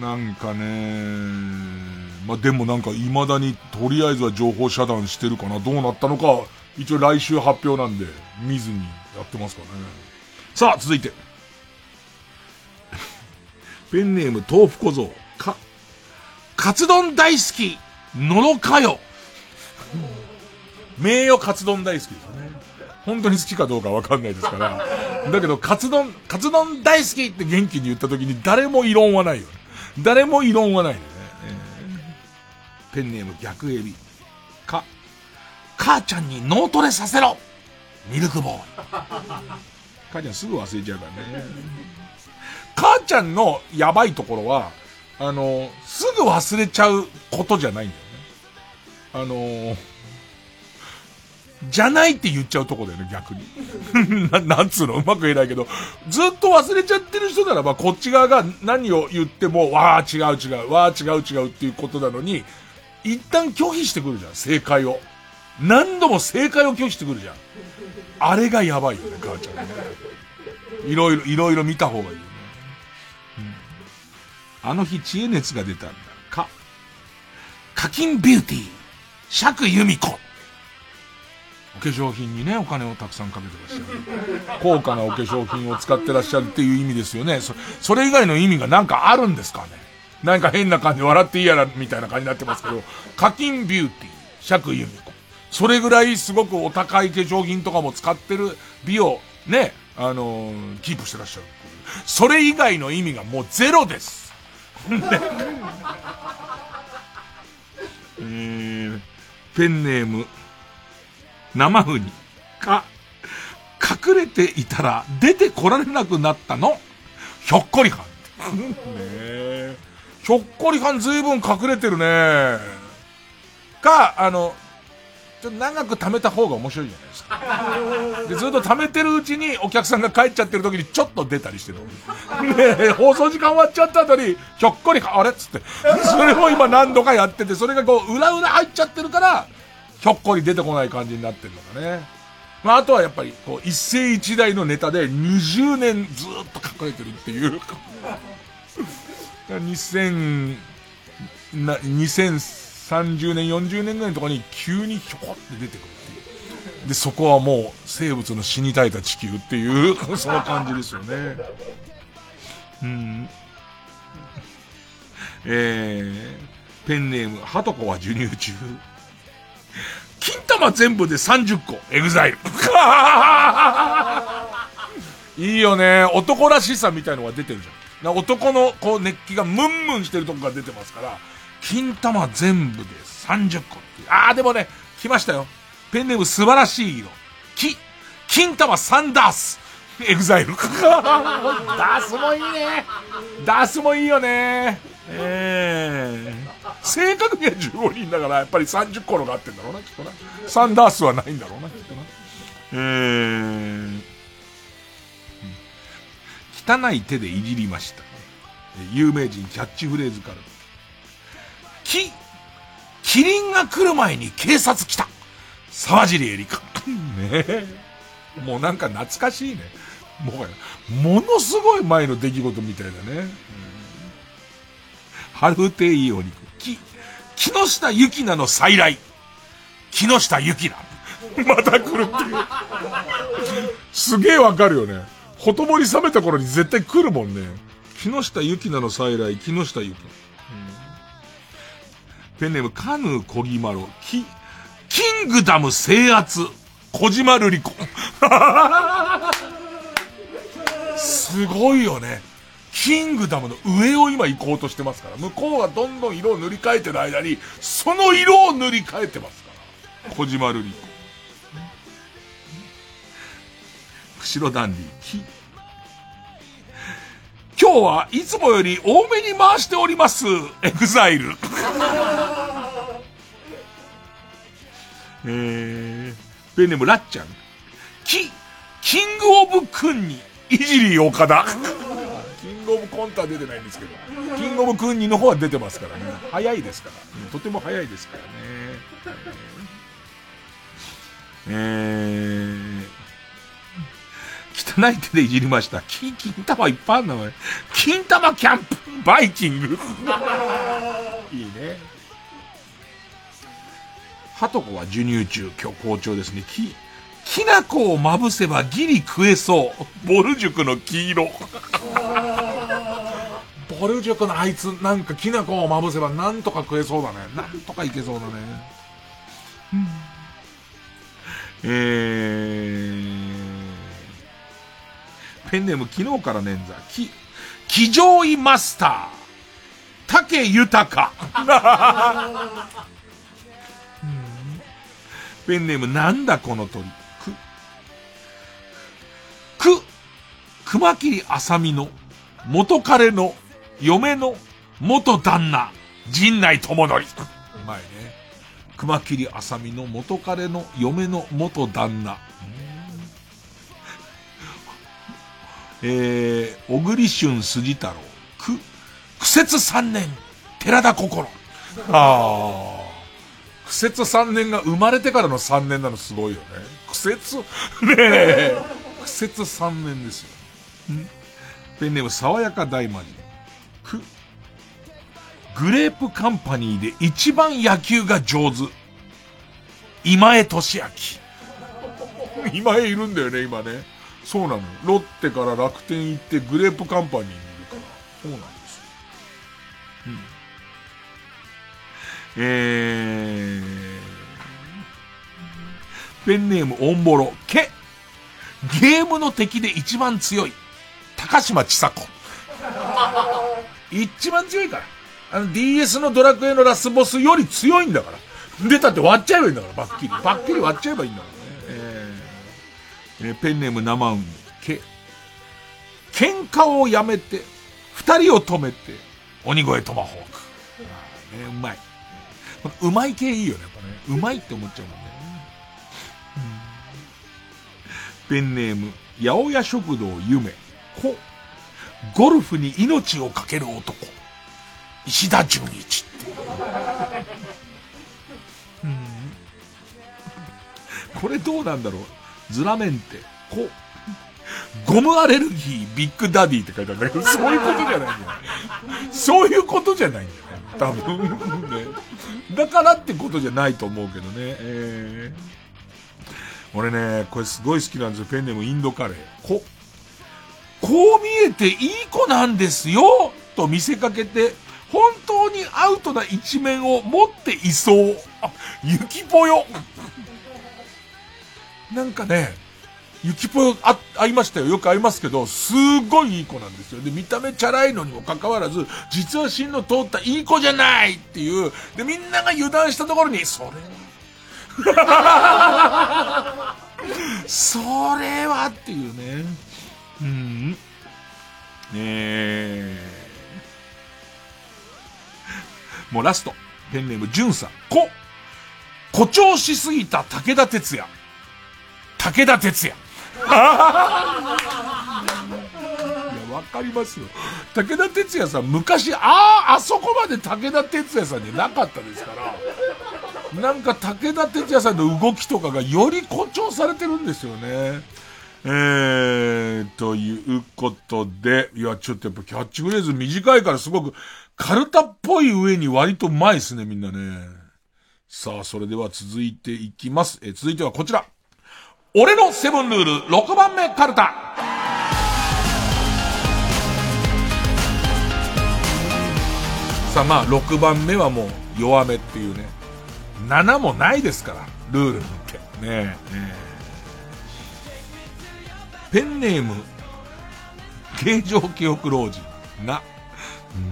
なんかねまあ、でもなんか未だにとりあえずは情報遮断してるかな。どうなったのか、一応来週発表なんで、見ずにやってますかね。さあ、続いて。ペンネーム豆腐小僧。か、カツ丼大好きのろかよ。名誉カツ丼大好きですよね。本当に好きかどうかわかんないですから。だけど、カツ丼、カツ丼大好きって元気に言った時に誰も異論はないよね。誰も異論はないよね。えー、ペンネーム逆エビ。か、母ちゃんに脳トレさせろミルクボーイ。母ちゃんすぐ忘れちゃうからね。母ちゃんのやばいところは、あの、すぐ忘れちゃうことじゃないんだよね。あのじゃないって言っちゃうとこだよね、逆に。な、なんつうの？うまく言えないけど、ずっと忘れちゃってる人ならば、こっち側が何を言っても、わあ違う違う、わあ違う違うっていうことなのに、一旦拒否してくるじゃん、正解を。何度も正解を拒否してくるじゃん。あれがやばいよね、母ちゃんね。いろいろ、いろいろ見た方がいい。あの日、知恵熱が出たんだ。か、課金ビューティー、釈由美子。お化粧品にね、お金をたくさんかけてらっしゃる。高価なお化粧品を使ってらっしゃるっていう意味ですよね。そそれ以外の意味がなんかあるんですかねなんか変な感じ笑っていいやら、みたいな感じになってますけど、課金ビューティー、釈由美子。それぐらいすごくお高い化粧品とかも使ってる美をね、あのー、キープしてらっしゃる。それ以外の意味がもうゼロです。えー、ペンネーム、生ウニ。か、隠れていたら出てこられなくなったのひょっこりはん。ねえ。ひょっこりはんずいぶん隠れてるね。か、あの、ちょっと長く貯めた方が面白いじゃないで。ずっと貯めてるうちにお客さんが帰っちゃってる時にちょっと出たりしてる。ね放送時間終わっちゃった後に、ひょっこり、あれ？っつって。それを今何度かやってて、それがこう、裏裏入っちゃってるから、ひょっこり出てこない感じになってるのかね。まあ、あとはやっぱり、こう、一世一代のネタで20年ずっと隠れてるっていう。2000、な、2030年、40年ぐらいのとこに急にひょこって出てくる。で、そこはもう生物の死に絶えた地球っていう、その感じですよね。うん。えー、ペンネーム、ハトコは授乳中。金玉全部で30個、 EXILE。いいよね。男らしさみたいのが出てるじゃん。男のこう熱気がムンムンしてるとこが出てますから、金玉全部で30個っていう。あでもね、来ましたよ。ペンネーム素晴らしい色。き、金玉サンダース。 EXILE。ダースもいいね。ダースもいいよね。ええー、正確には15人だから、やっぱり30個のがあってんだろうな、きっとな。サンダースはないんだろうな、きっとな。えー、汚い手でいじりました。有名人キャッチフレーズから。き、キリンが来る前に警察来た沢尻エリカ。ねえ。もうなんか懐かしいね。もはや、ものすごい前の出来事みたいだね。うん、春亭いいお肉。き、木下ゆきなの再来。木下ゆきな。また来るっていう。すげえわかるよね。ほとぼり冷めた頃に絶対来るもんね。木下ゆきなの再来、木下ゆきな。ペンネーム、カヌー小木マロ、キ、キングダム制圧、小島瑠璃子。すごいよね。キングダムの上を今行こうとしてますから。向こうがどんどん色を塗り替えてる間に、その色を塗り替えてますから。小島瑠璃子。釧路ダンディ、今日はいつもより多めに回しております。エグザイル。えー、ペンネームラッチャン。キ、キングオブクンニ、いじり岡田。キングオブコントは出てないんですけど、キングオブクンニの方は出てますからね。早いですから。とても早いですからね。えー、汚い手でいじりました。金、金玉いっぱいあるの金玉キャンプバイキングいいね。ハトコは授乳中、今日好調ですね。き、きな粉をまぶせばギリ食えそう。ボル塾の黄色。ボル塾のあいつ、なんかきな粉をまぶせばなんとか食えそうだね。なんとかいけそうだね。うん、えー、ペンネーム昨日から捻挫。き、騎乗位マスター。竹豊。ペンネームなんだこの鳥。く、く、熊切あさみの元彼の嫁の元旦那、陣内智則。うまいね。熊切あさみの元彼の嫁の元旦那。えー、小栗旬筋太郎、く、苦節三年、寺田心。ああ。苦節三年が生まれてからの三年なのすごいよね。苦節、ねえ。苦節三年ですよ。ペンネーム爽やか大魔人。く、グレープカンパニーで一番野球が上手。今江俊明。今江いるんだよね、今ね。そうなのロッテから楽天行ってグレープカンパニーにいるから。そうなんえー、ペンネームオンボロ、け、ゲームの敵で一番強い、高島千佐子。一番強いから。あの DS のドラクエのラスボスより強いんだから。出たって割っちゃえばいいんだから、バッキリ。バッキリ割っちゃえばいいんだからね。えー、ペンネーム生海。け、喧嘩をやめて、二人を止めて、鬼越トマホーク。ね、うまい。うまい系いいよね、やっぱね。うまいって思っちゃうもんね。うん、ペンネーム、八百屋食堂夢。こ、ゴルフに命をかける男。石田純一。うん、これどうなんだろうズラメンテ、こ、ゴムアレルギービッグダディって書いてあるんだけど、そういうことじゃないんだよ。そういうことじゃないんだよね。多分ね。だからってことじゃないと思うけどね。えー、俺ね、これすごい好きなんですよ。ペンネームインドカレー。こ、こう見えていい子なんですよと見せかけて、本当にアウトな一面を持っていそう。あ、ゆきぽよ。なんかね、ゆきぽよあ、会いましたよ。よく会いますけど、すごいいい子なんですよ。で、見た目チャラいのにもかかわらず、実は芯の通ったいい子じゃないっていう、で、みんなが油断したところに、それ？は それはっていうね。うん。ねえ。もうラスト。ペンネーム、じゅんさん。こ、誇張しすぎた武田鉄矢。武田鉄矢。いや、わかりますよ。武田鉄矢さん、昔、ああ、あそこまで武田鉄矢さんじゃなかったですから、なんか武田鉄矢さんの動きとかがより誇張されてるんですよね。えー、ということで、いや、ちょっとやっぱキャッチフレーズ短いからすごく、カルタっぽい上に割とうまいですね、みんなね。さあ、それでは続いていきます。え続いてはこちら。俺のセブンルール6番目カルタ。さあまあ6番目はもう弱めっていうね。7もないですから、ルールなんて。ねえ。ねえペンネーム、形状記憶老人な、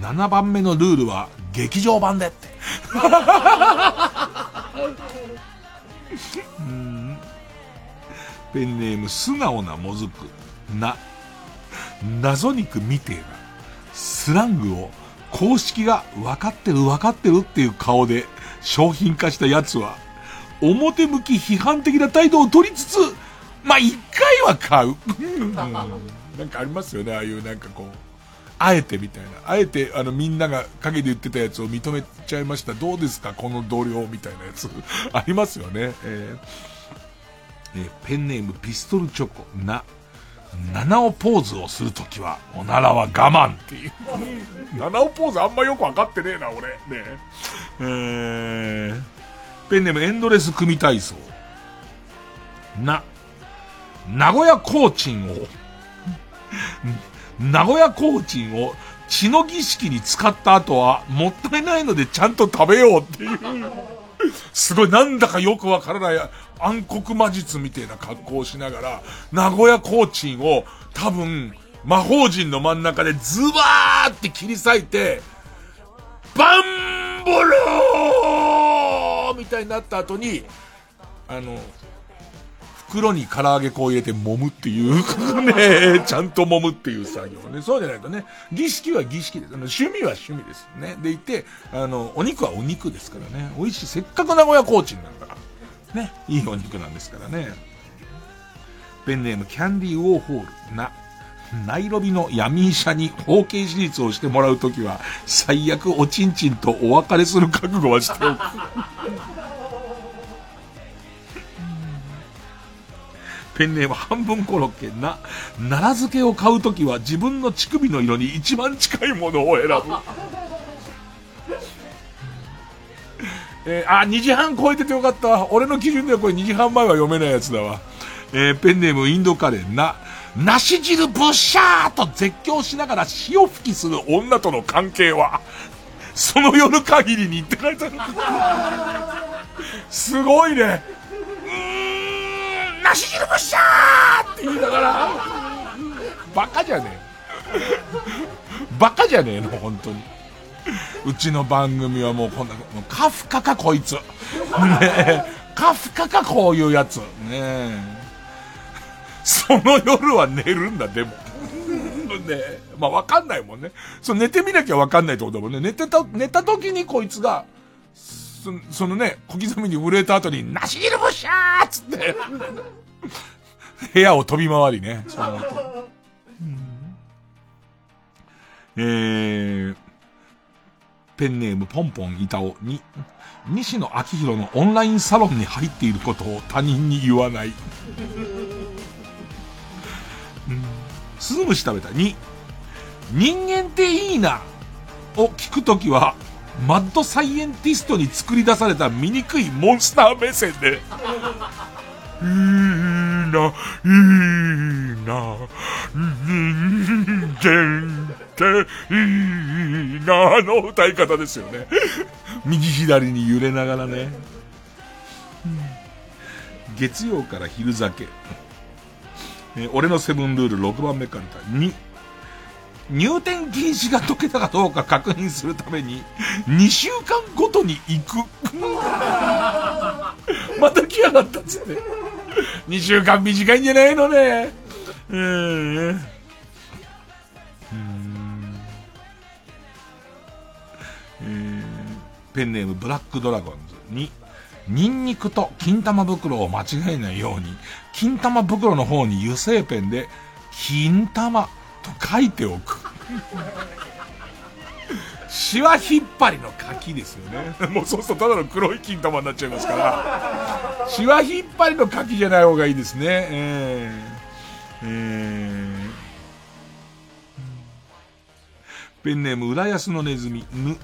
7番目のルールは劇場版でって。うんペンネーム素直なもずくな謎肉みてえなスラングを公式が分かってる分かってるっていう顔で商品化したやつは表向き批判的な態度を取りつつまあ、一回は買う。うん、なんかありますよね、ああいうなんかこう。あえてみたいな。あえて、あの、みんなが陰で言ってたやつを認めちゃいました。どうですかこの同僚みたいなやつ。ありますよね。えーえペンネームピストルチョコな、七尾ポーズをするときは、おならは我慢っていう。七尾ポーズあんまよくわかってねえな、俺。ねえー、ペンネームエンドレス組体操。な、名古屋コーチンを、名古屋コーチンを血の儀式に使った後は、もったいないのでちゃんと食べようっていう。すごい、なんだかよくわからない暗黒魔術みたいな格好をしながら、名古屋コーチンを多分、魔法陣の真ん中でズバーって切り裂いて、バンボローみたいになった後に、あの、袋に唐揚げ粉を入れて揉むっていう、ね、ちゃんと揉むっていう作業ね。そうじゃないとね、儀式は儀式です。あの趣味は趣味ですね。でいて、あの、お肉はお肉ですからね。美味しい。せっかく名古屋コーチンなんだから。ね、いいお肉なんですからね。ペンネームキャンディーウォーホールな、ナイロビの闇医者に包茎手術をしてもらうときは、最悪おちんちんとお別れする覚悟はしておく。ペンネーム半分コロッケな、奈良漬けを買うときは自分の乳首の色に一番近いものを選ぶ。えー、あ、2時半超えててよかった。俺の基準ではこれ2時半前は読めないやつだわ。えー、ペンネームインドカレーな、梨汁ブッシャーと絶叫しながら潮吹きする女との関係は、その夜限りにって書いてある。すごいね。うーん、梨汁ブッシャーって言いながら、バカじゃねえ。バカじゃねえの、本当に。うちの番組はもうこんな、もうカフカかこいつ。ねカフカかこういうやつ。ねえその夜は寝るんだ、でも。ねまあわかんないもんね。そう寝てみなきゃわかんないってことだもんね。寝てた、寝た時にこいつが、そそのね、小刻みに震えた後に、なし汁ぶしゃーっつって、部屋を飛び回りね。そう思って。えー、ペンネームポンポン板尾に、西野昭弘のオンラインサロンに入っていることを他人に言わない。うん、スズムシ食べた。2、人間っていいなを聞くときは、マッドサイエンティストに作り出された醜いモンスター目線で、いいな、いいな、人間っていいな、の歌い方ですよね。右左に揺れながらね。月曜から昼酒。え、俺のセブンルール6番目から2、入店禁止が解けたかどうか確認するために、2週間ごとに行く。また来やがったっつって。2週間短いんじゃないのね。うーん。えー、ペンネームブラックドラゴンズに、ニンニクと金玉袋を間違えないように、金玉袋の方に油性ペンで、金玉と書いておく。シワ引っ張りの柿ですよね。もうそうするとただの黒い金玉になっちゃいますから。シワ引っ張りの柿じゃない方がいいですね。えー、えー、ペンネーム浦安のネズミ、ぬ。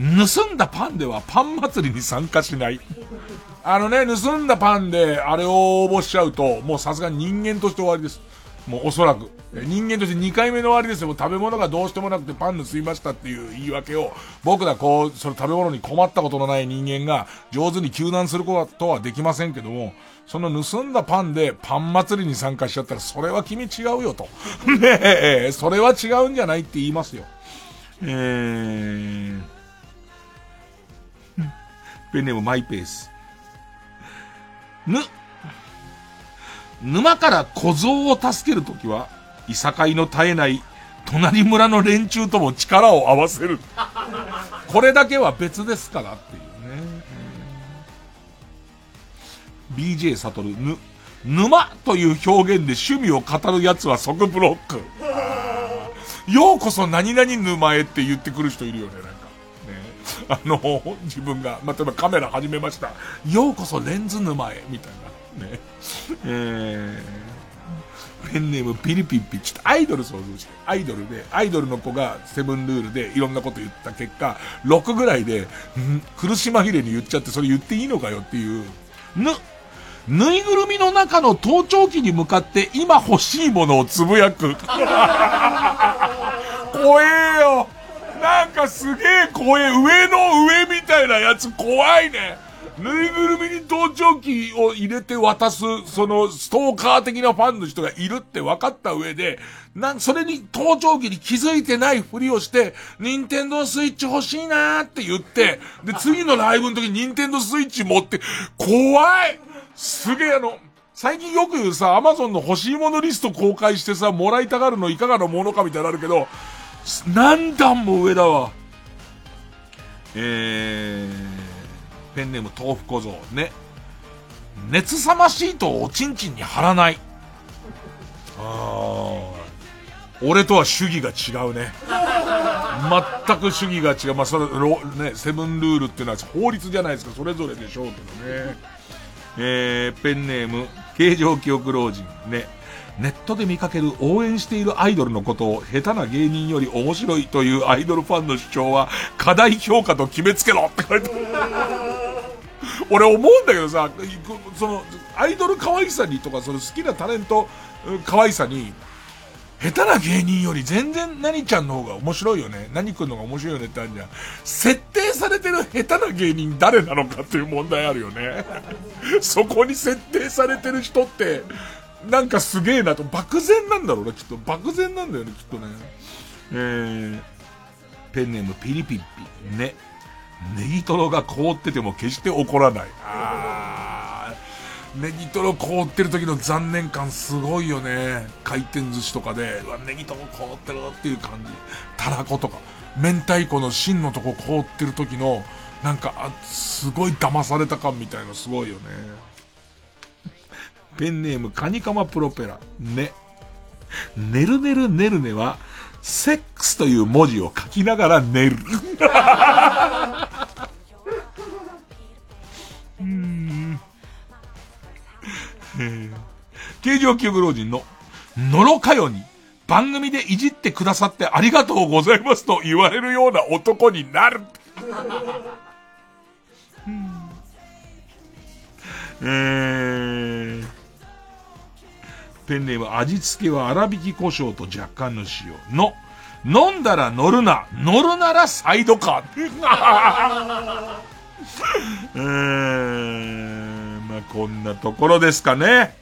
盗んだパンではパン祭りに参加しない。あのね、盗んだパンであれを応募しちゃうと、もうさすがに人間として終わりです。もうおそらく。人間として2回目の終わりですよ。もう食べ物がどうしてもなくてパン盗みましたっていう言い訳を、僕らこう、その食べ物に困ったことのない人間が上手に救難することはできませんけども、その盗んだパンでパン祭りに参加しちゃったら、それは君違うよと。ねえ、それは違うんじゃないって言いますよ。えー、ペンネームマイペース。ぬ、沼から小僧を助けるときは、いさかいの絶えない隣村の連中とも力を合わせる。これだけは別ですからっていうね。BJ サトル、ぬ、沼という表現で趣味を語る奴は即ブロック。ようこそ何々沼へって言ってくる人いるよね、なんかね。あの、自分が、まあ、例えばカメラ始めました。ようこそレンズ沼へ、みたいな。ね。えー、ペンネームピリピッピ、ちょっとアイドル想像して。アイドルで、アイドルの子がセブンルールでいろんなこと言った結果、6ぐらいで、ん苦し紛れに言っちゃって、それ言っていいのかよっていう。ぬ、ぬいぐるみの中の盗聴器に向かって今欲しいものをつぶやく。怖えよなんかすげえ怖え、上の上みたいなやつ怖いね。ぬいぐるみに盗聴器を入れて渡す、そのストーカー的なファンの人がいるって分かった上で、な、それに盗聴器に気づいてないふりをして、ニンテンドースイッチ欲しいなーって言って、で、次のライブの時にニンテンドースイッチ持って、怖いすげえあの、最近よく言うさ、アマゾンの欲しいものリスト公開してさ、もらいたがるのいかがなものかみたいなのあるけど、何段も上だわ。えー、ペンネーム豆腐小僧ね。熱さまシートをおちんちんに貼らない。ああ。俺とは主義が違うね。全く主義が違う。まあ、それ、ね、セブンルールっていうのは法律じゃないですか。それぞれでしょうけどね。えー、ペンネーム、形状記憶老人。ね。ネットで見かける応援しているアイドルのことを下手な芸人より面白いというアイドルファンの主張は過大評価と決めつけろって書いて俺思うんだけどさ、その、アイドル可愛さにとか、その好きなタレント可愛さに、下手な芸人より全然何ちゃんの方が面白いよね。何くんの方が面白いよねってあるじゃん。設定されてる下手な芸人誰なのかっていう問題あるよね。そこに設定されてる人って、なんかすげえなと、漠然なんだろうな、きっと。漠然なんだよね、きっとね。えー、ペンネームピリピッピ、ね。ネギトロが凍ってても決して怒らない。あー、ネギトロ凍ってる時の残念感すごいよね。回転寿司とかで、うわ、ネギトロ凍ってるっていう感じ。たらことか。明太子の芯のとこ凍ってる時の、なんか、あ、すごい騙された感みたいなすごいよね。ペンネームカニカマプロペラ。ね。ねるねるねるねは、セックスという文字を書きながら寝る。うん。形状記憶老人の、のろかよに、番組でいじってくださってありがとうございますと言われるような男になる。うんえーペンネーム味付けは粗挽き胡椒と若干の塩の、飲んだら乗るな、乗るならサイドカー。えー、まあこんなところですかね。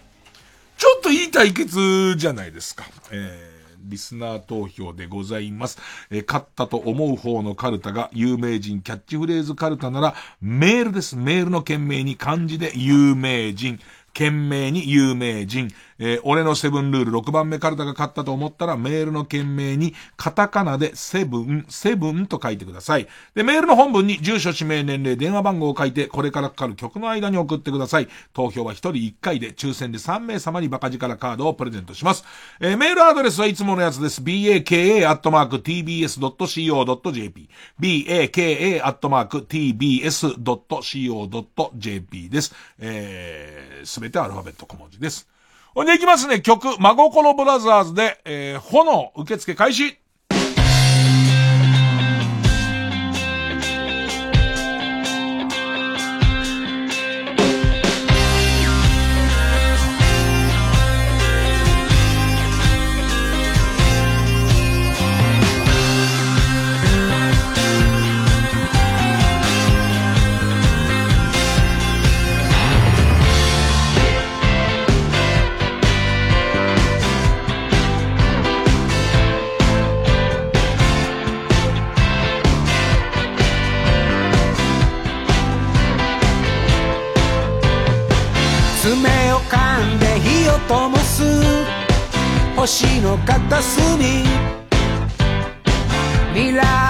ちょっといい対決じゃないですか。えーリスナー投票でございます。え勝ったと思う方のカルタが有名人キャッチフレーズカルタならメールです。メールの件名に漢字で有名人。件名に有名人。えー俺のセブンルール6番目カルタが勝ったと思ったらメールの件名にカタカナでセブン、セブンと書いてください。で、メールの本文に住所、氏名、年齢、電話番号を書いてこれからかかる曲の間に送ってください。投票は1人1回で抽選で3名様にバカ力カードをプレゼントします。えーメールアドレスはいつものやつです。baka.tbs.co.jp baka.tbs.co.jp です。えー、すべてアルファベット小文字です。ほんでいきますね、曲、真心ブラザーズで、えー、炎、受付開始。星の片隅。未来。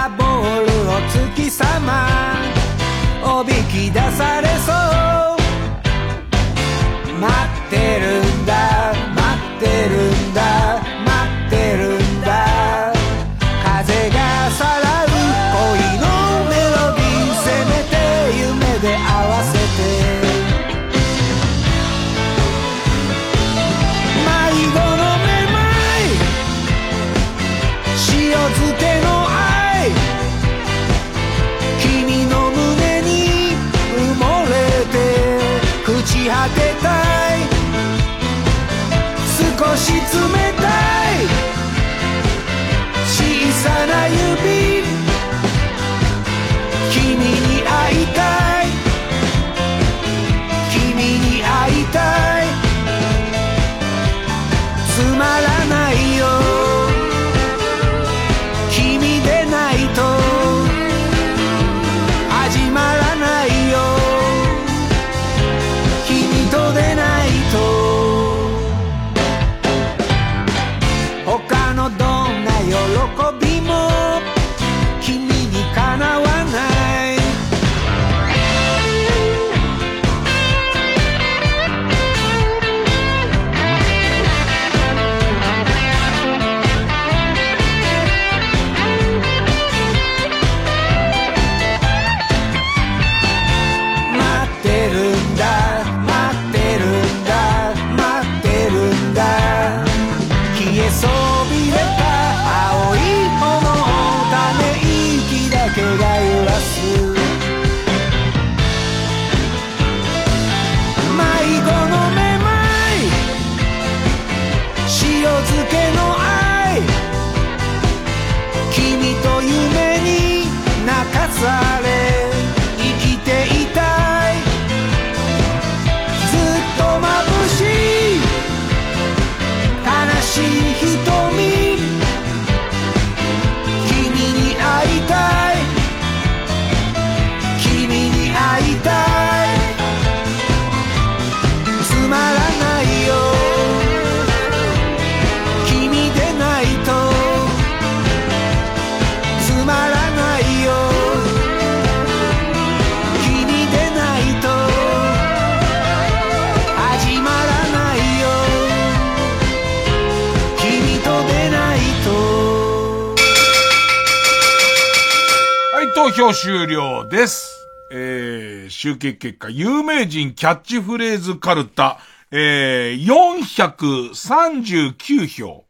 集計結果、有名人キャッチフレーズカルタ、えー、439票。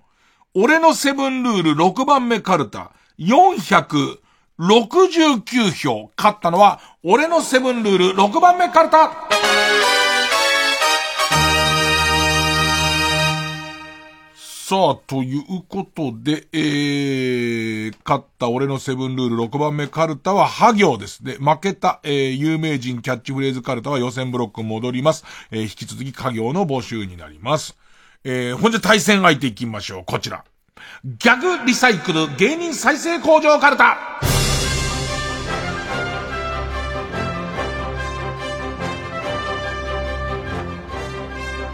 俺のセブンルール6番目カルタ、469票。勝ったのは、俺のセブンルール6番目カルタ。さあ、ということで、えー、勝った俺のセブンルール6番目カルタはハ行ですで。負けた、えー、有名人キャッチフレーズカルタは予選ブロック戻ります。えー、引き続き家業の募集になります。えー、本日対戦相手いきましょう。こちら。ギャグリサイクル芸人再生工場カルタ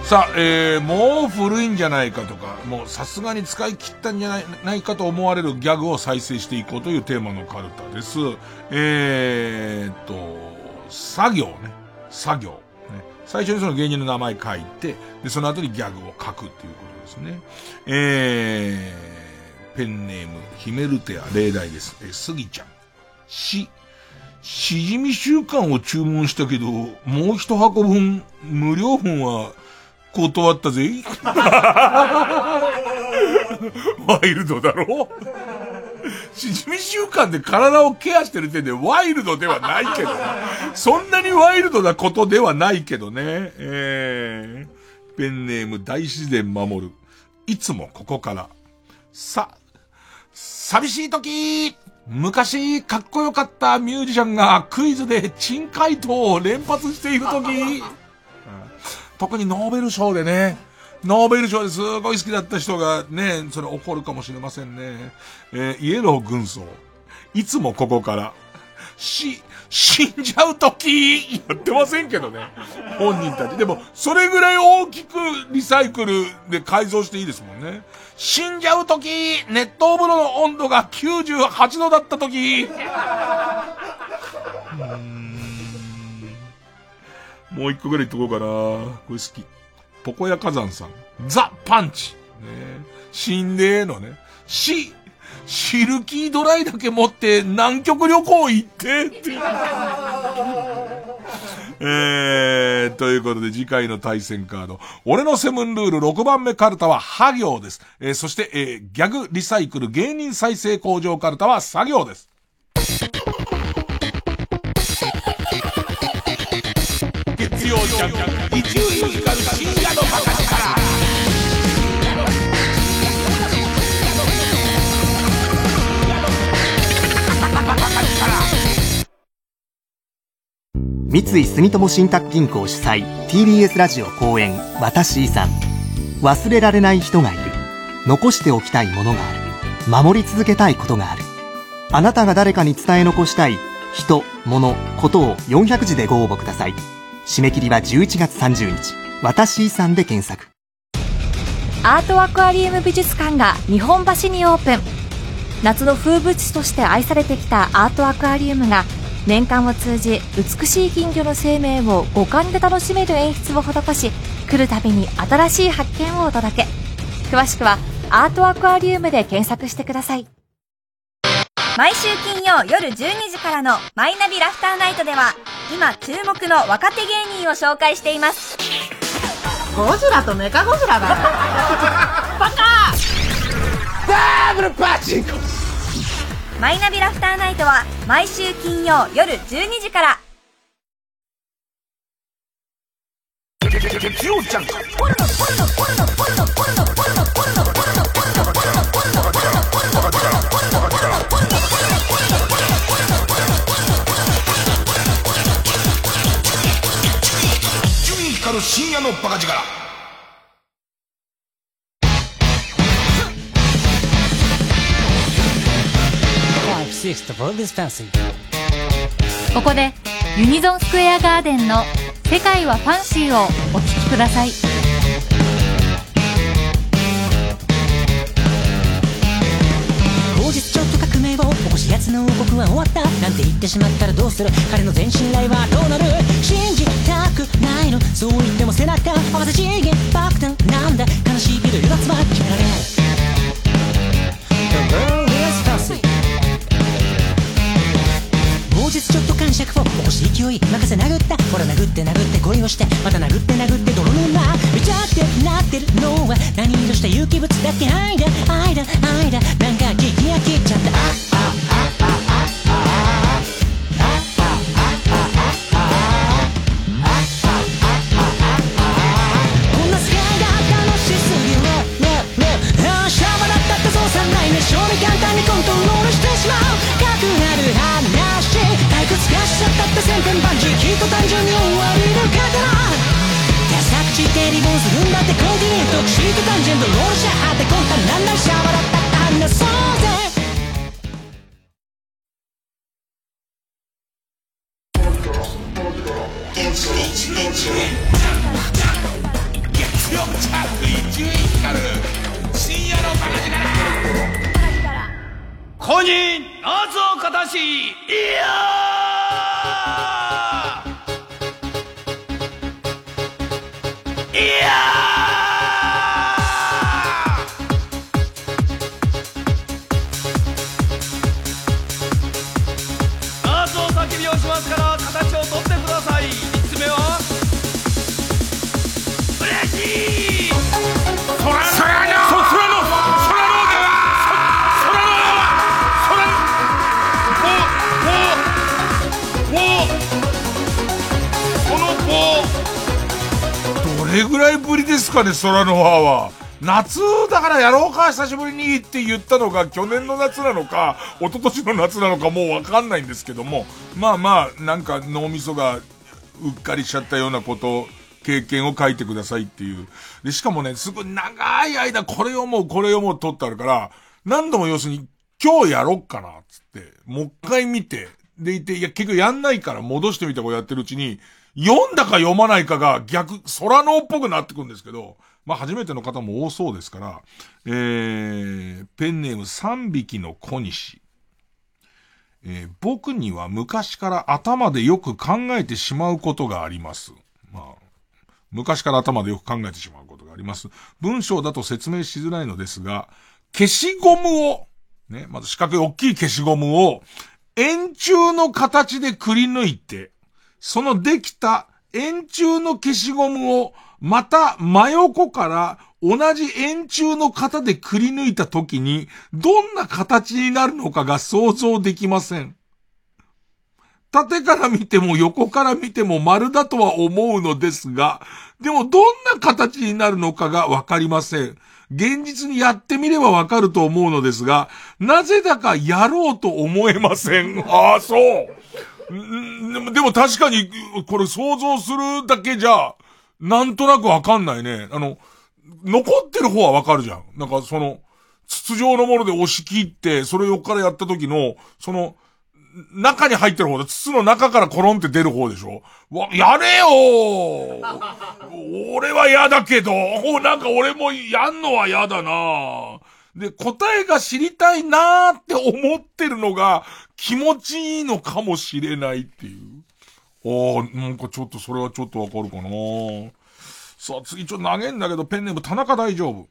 さあ、えー、もう古いんじゃないかとか、もうさすがに使い切ったんじゃないないかと思われるギャグを再生していこうというテーマのカルタです。えーと、作業ね。作業。ね。最初にその芸人の名前書いて、で、その後にギャグを書くっていうことですね。えー、ペンネーム、ヒメルテア、例題です。えスギちゃん。し、しじみ週間を注文したけど、もう一箱分、無料分は、断ったぜ。ワイルドだろ？しじみ習慣で体をケアしてる点でワイルドではないけど、そんなにワイルドなことではないけどね。えー、ペンネーム大自然守る。いつもここから。さ、寂しい時昔かっこよかったミュージシャンがクイズで珍回答を連発している時特にノーベル賞でね、ノーベル賞ですごい好きだった人がね、それ怒るかもしれませんね。えー、イエロー軍曹。いつもここから、し、死んじゃうとき、やってませんけどね。本人たち。でも、それぐらい大きくリサイクルで改造していいですもんね。死んじゃうとき、熱湯風呂の温度が98度だったとき。もう一個ぐらい言っとこうかな。これ好き。ポコヤ火山さん。ザ・パンチ。ね死んでのね。し、シルキードライだけ持って南極旅行行ってって。えー、ということで次回の対戦カード。俺のセブンルール6番目カルタはハ行です。えー、そして、えー、ギャグリサイクル芸人再生工場カルタは作業です。月曜ジャン一流ミュージカル深夜のバカ力三井住友信託銀行主催 TBS ラジオ公演「私遺産」忘れられない人がいる。残しておきたいものがある。守り続けたいことがある。あなたが誰かに伝え残したい人、物、ことを400字でご応募ください。締め切りは11月30日。私遺産で検索。アートアクアリウム美術館が日本橋にオープン。夏の風物詩として愛されてきたアートアクアリウムが年間を通じ美しい金魚の生命を五感で楽しめる演出を施し来るたびに新しい発見をお届け。詳しくはアートアクアリウムで検索してください。毎週金曜夜12時からのマイナビラフターナイトでは今注目の若手芸人を紹介しています。ゴジラとメカゴジラだ バカ!ダブルパチンコ!マイナビラフターナイトは毎週金曜夜12時から。月曜ジャン光る深夜のバカ力。ここでユニゾンスクエアガーデンの「世界はファンシー」をお聴きください。ちょっと革命を起こし奴の王国は終わった。なんて言ってしまったらどうする。彼の全信頼はどうなる信じたくないの。そう言っても背中合わせ次元爆弾なんだ悲しいけど油断は決められない勢い。任せ殴った。ほら殴って殴って恋をして。また殴って殴って泥沼。めちゃってなってる。のは何色した有機物だっけ？愛だ愛だ愛だなんかギギア切っちゃった。と単純に終わりの刀。手作地手リボンするんだってコンティニュート。シートタンジェントロールシャーってこんたなんだシャバだったって話そう空の輪は夏だからやろうか久しぶりにって言ったのが去年の夏なのか一昨年の夏なのかもうわかんないんですけどもまあまあなんか脳みそがうっかりしちゃったようなこと経験を書いてくださいっていう。で、しかもね、すごい長い間これ読もうこれ読もうとってあるから、何度も要するに今日やろっかな、つって、もう一回見て、でいて、いや結局やんないから戻してみたこうやってるうちに、読んだか読まないかが逆、空のっぽくなってくんですけど、まあ初めての方も多そうですから、えー、ペンネーム3匹の小西。えー僕には昔から頭でよく考えてしまうことがあります。まあ、昔から頭でよく考えてしまうことがあります。文章だと説明しづらいのですが、消しゴムを、ね、まず四角い大きい消しゴムを、円柱の形でくり抜いて、そのできた円柱の消しゴムを、また真横から同じ円柱の型でくり抜いた時に、どんな形になるのかが想像できません。縦から見ても横から見ても丸だとは思うのですが、でもどんな形になるのかがわかりません。現実にやってみればわかると思うのですが、なぜだかやろうと思えません。ああ、そう。でもでも確かに、これ想像するだけじゃ、なんとなくわかんないね。あの、残ってる方はわかるじゃん。なんかその、筒状のもので押し切って、それを横からやった時の、その、中に入ってる方で、筒の中からコロンって出る方でしょ？わ、やれよ俺は嫌だけど、なんか俺もやんのは嫌だなで、答えが知りたいなーって思ってるのが気持ちいいのかもしれないっていう。ああ、なんかちょっとそれはちょっとわかるかなさあ次ちょっと投げんだけど、ペンネーム田中大丈夫。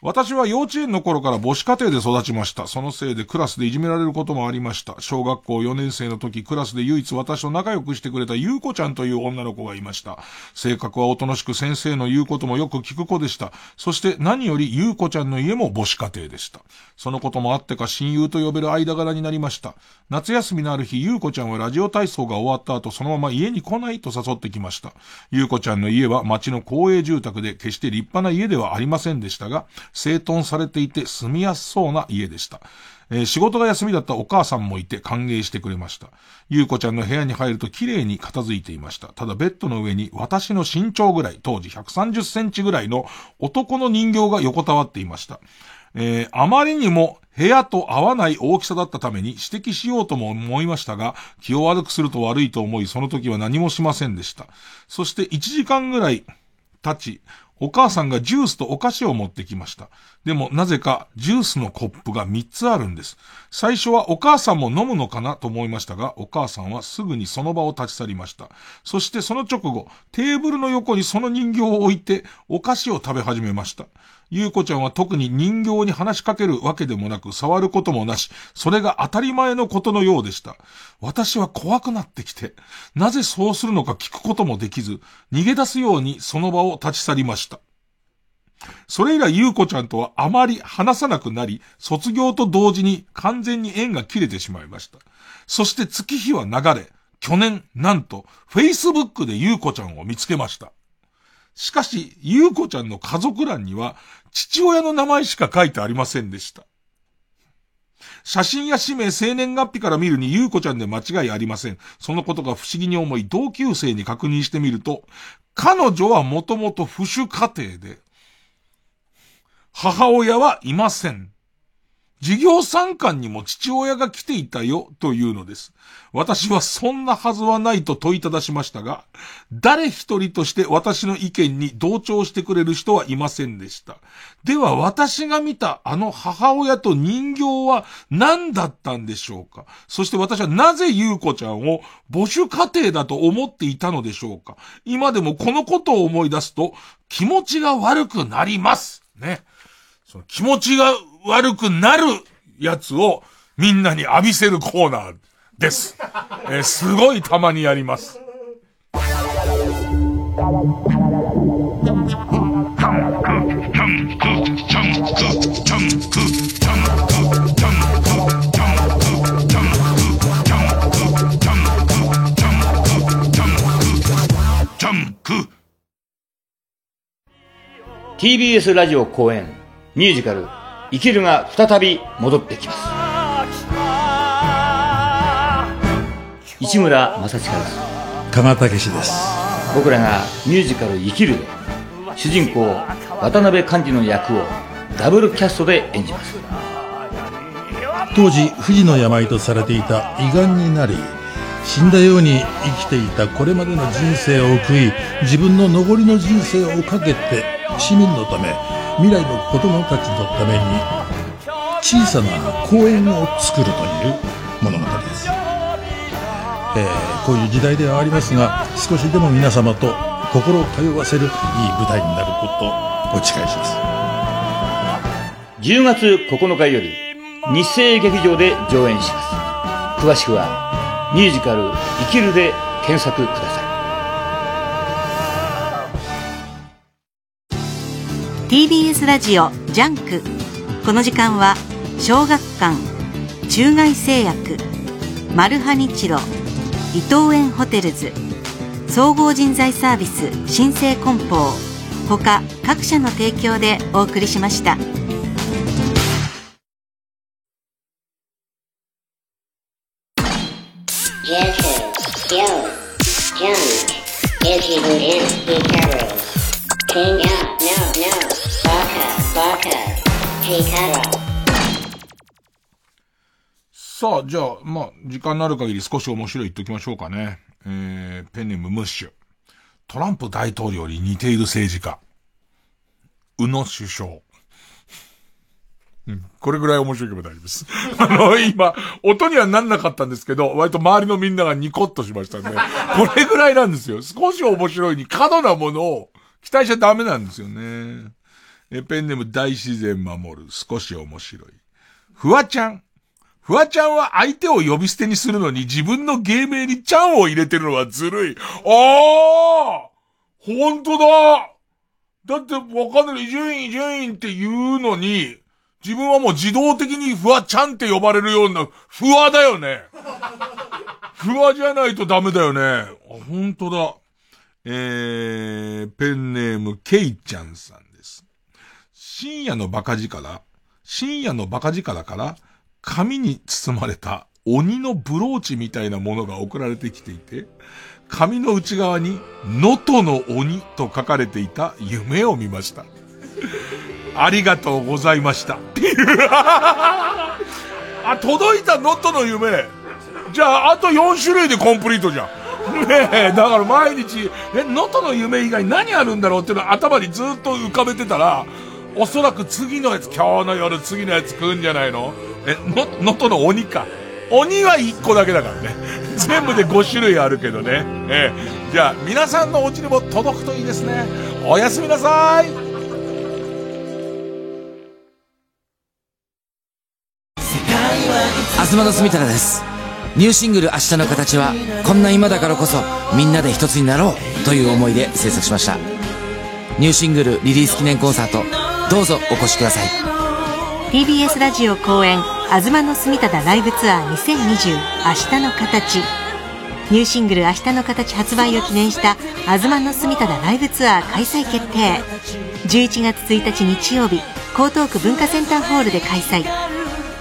私は幼稚園の頃から母子家庭で育ちました。そのせいでクラスでいじめられることもありました。小学校4年生の時、クラスで唯一私と仲良くしてくれたゆうこちゃんという女の子がいました。性格はおとなしく先生の言うこともよく聞く子でした。そして何よりゆうこちゃんの家も母子家庭でした。そのこともあってか親友と呼べる間柄になりました。夏休みのある日、ゆうこちゃんはラジオ体操が終わった後、そのまま家に来ないと誘ってきました。ゆうこちゃんの家は町の公営住宅で決して立派な家ではありませんでしたが、整頓されていて住みやすそうな家でした。えー仕事が休みだったお母さんもいて歓迎してくれました。ゆうこちゃんの部屋に入ると綺麗に片付いていました。ただベッドの上に私の身長ぐらい、当時130センチぐらいの男の人形が横たわっていました。えーあまりにも部屋と合わない大きさだったために指摘しようとも思いましたが、気を悪くすると悪いと思い、その時は何もしませんでした。そして1時間ぐらい経ち、お母さんがジュースとお菓子を持ってきました。でもなぜかジュースのコップが3つあるんです。最初はお母さんも飲むのかなと思いましたが、お母さんはすぐにその場を立ち去りました。そしてその直後、テーブルの横にその人形を置いて、お菓子を食べ始めました。ゆうこちゃんは特に人形に話しかけるわけでもなく、触ることもなし、それが当たり前のことのようでした。私は怖くなってきて、なぜそうするのか聞くこともできず、逃げ出すようにその場を立ち去りました。それ以来、ゆうこちゃんとはあまり話さなくなり、卒業と同時に完全に縁が切れてしまいました。そして月日は流れ、去年、なんと、Facebook でゆうこちゃんを見つけました。しかし、ゆうこちゃんの家族欄には、父親の名前しか書いてありませんでした。写真や氏名、生年月日から見るに、ゆうこちゃんで間違いありません。そのことが不思議に思い、同級生に確認してみると、彼女はもともと不主家庭で、母親はいません。授業参観にも父親が来ていたよ、というのです。私はそんなはずはないと問いただしましたが、誰一人として私の意見に同調してくれる人はいませんでした。では私が見たあの母親と人形は何だったんでしょうかそして私はなぜ優子ちゃんを母子家庭だと思っていたのでしょうか今でもこのことを思い出すと気持ちが悪くなります。ね。その気持ちが悪くなるやつをみんなに浴びせるコーナーです。えー、すごいたまにやります。TBS ラジオ公演ミュージカル生きるが再び戻ってきます。市村正親です。加賀武史です。僕らがミュージカル生きるで主人公渡辺寛治の役をダブルキャストで演じます。当時不治の病とされていた胃がんになり死んだように生きていたこれまでの人生を悔い自分の残りの人生をかけて市民のため未来の子供たちのために小さな公園を作るという物語です、えー、こういう時代ではありますが少しでも皆様と心を通わせるいい舞台になることをお誓いします。10月9日より日生劇場で上演します。詳しくはミュージカル「生きる」で検索ください。TBS ラジオジャンクこの時間は小学館中外製薬マルハニチロ伊藤園ホテルズ総合人材サービス新生梱包他各社の提供でお送りしました。じゃあ、まあ、時間のある限り少し面白い言っておきましょうかね。えー、ペンネームムッシュ。トランプ大統領に似ている政治家。宇野首相。うん、これぐらい面白いけば大丈夫です。あの、今、音にはなんなかったんですけど、割と周りのみんながニコッとしましたね。これぐらいなんですよ。少し面白いに過度なものを期待しちゃダメなんですよね。え、ペンネーム大自然守る。少し面白い。フワちゃん。フワちゃんは相手を呼び捨てにするのに自分の芸名にちゃんを入れてるのはずるい。ああほんとだだってわかんない。伊集院伊集院って言うのに、自分はもう自動的にフワちゃんって呼ばれるような、フワだよね。フワじゃないとダメだよね。あ、ほんとだ。えー、ペンネームケイちゃんさんです。深夜のバカ力、深夜のバカ力から、紙に包まれた鬼のブローチみたいなものが送られてきていて、紙の内側に、能登の鬼と書かれていた夢を見ました。ありがとうございました。あ、届いた能登の夢。じゃあ、あと4種類でコンプリートじゃん。ねえ、だから毎日、え、能登の夢以外何あるんだろうっていうのを頭にずっと浮かべてたら、おそらく次のやつ、今日の夜次のやつ食うんじゃないの？え、の、能登の鬼か。鬼は1個だけだからね。全部で5種類あるけどね。ええ。じゃあ、皆さんのお家にも届くといいですね。おやすみなさい。東田住太です。ニューシングル明日の形は、こんな今だからこそ、みんなで一つになろうという思いで制作しました。ニューシングルリリース記念コンサート、どうぞお越しください。TBS ラジオ公演「東の住忠ライブツアー2020明日の形」ニューシングル「明日の形」発売を記念した「東の住忠ライブツアー」開催決定。11月1日日曜日江東区文化センターホールで開催。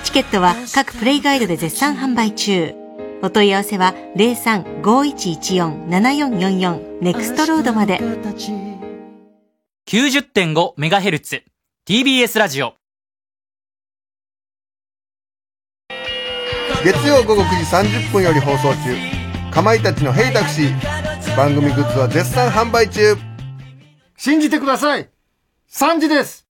チケットは各プレイガイドで絶賛販売中。お問い合わせは03-5114-7444ネクストロードまで。90.5MHz TBS ラジオ。月曜午後9時30分より放送中。かまいたちの「ヘイタクシー」番組グッズは絶賛販売中。信じてください !3 時です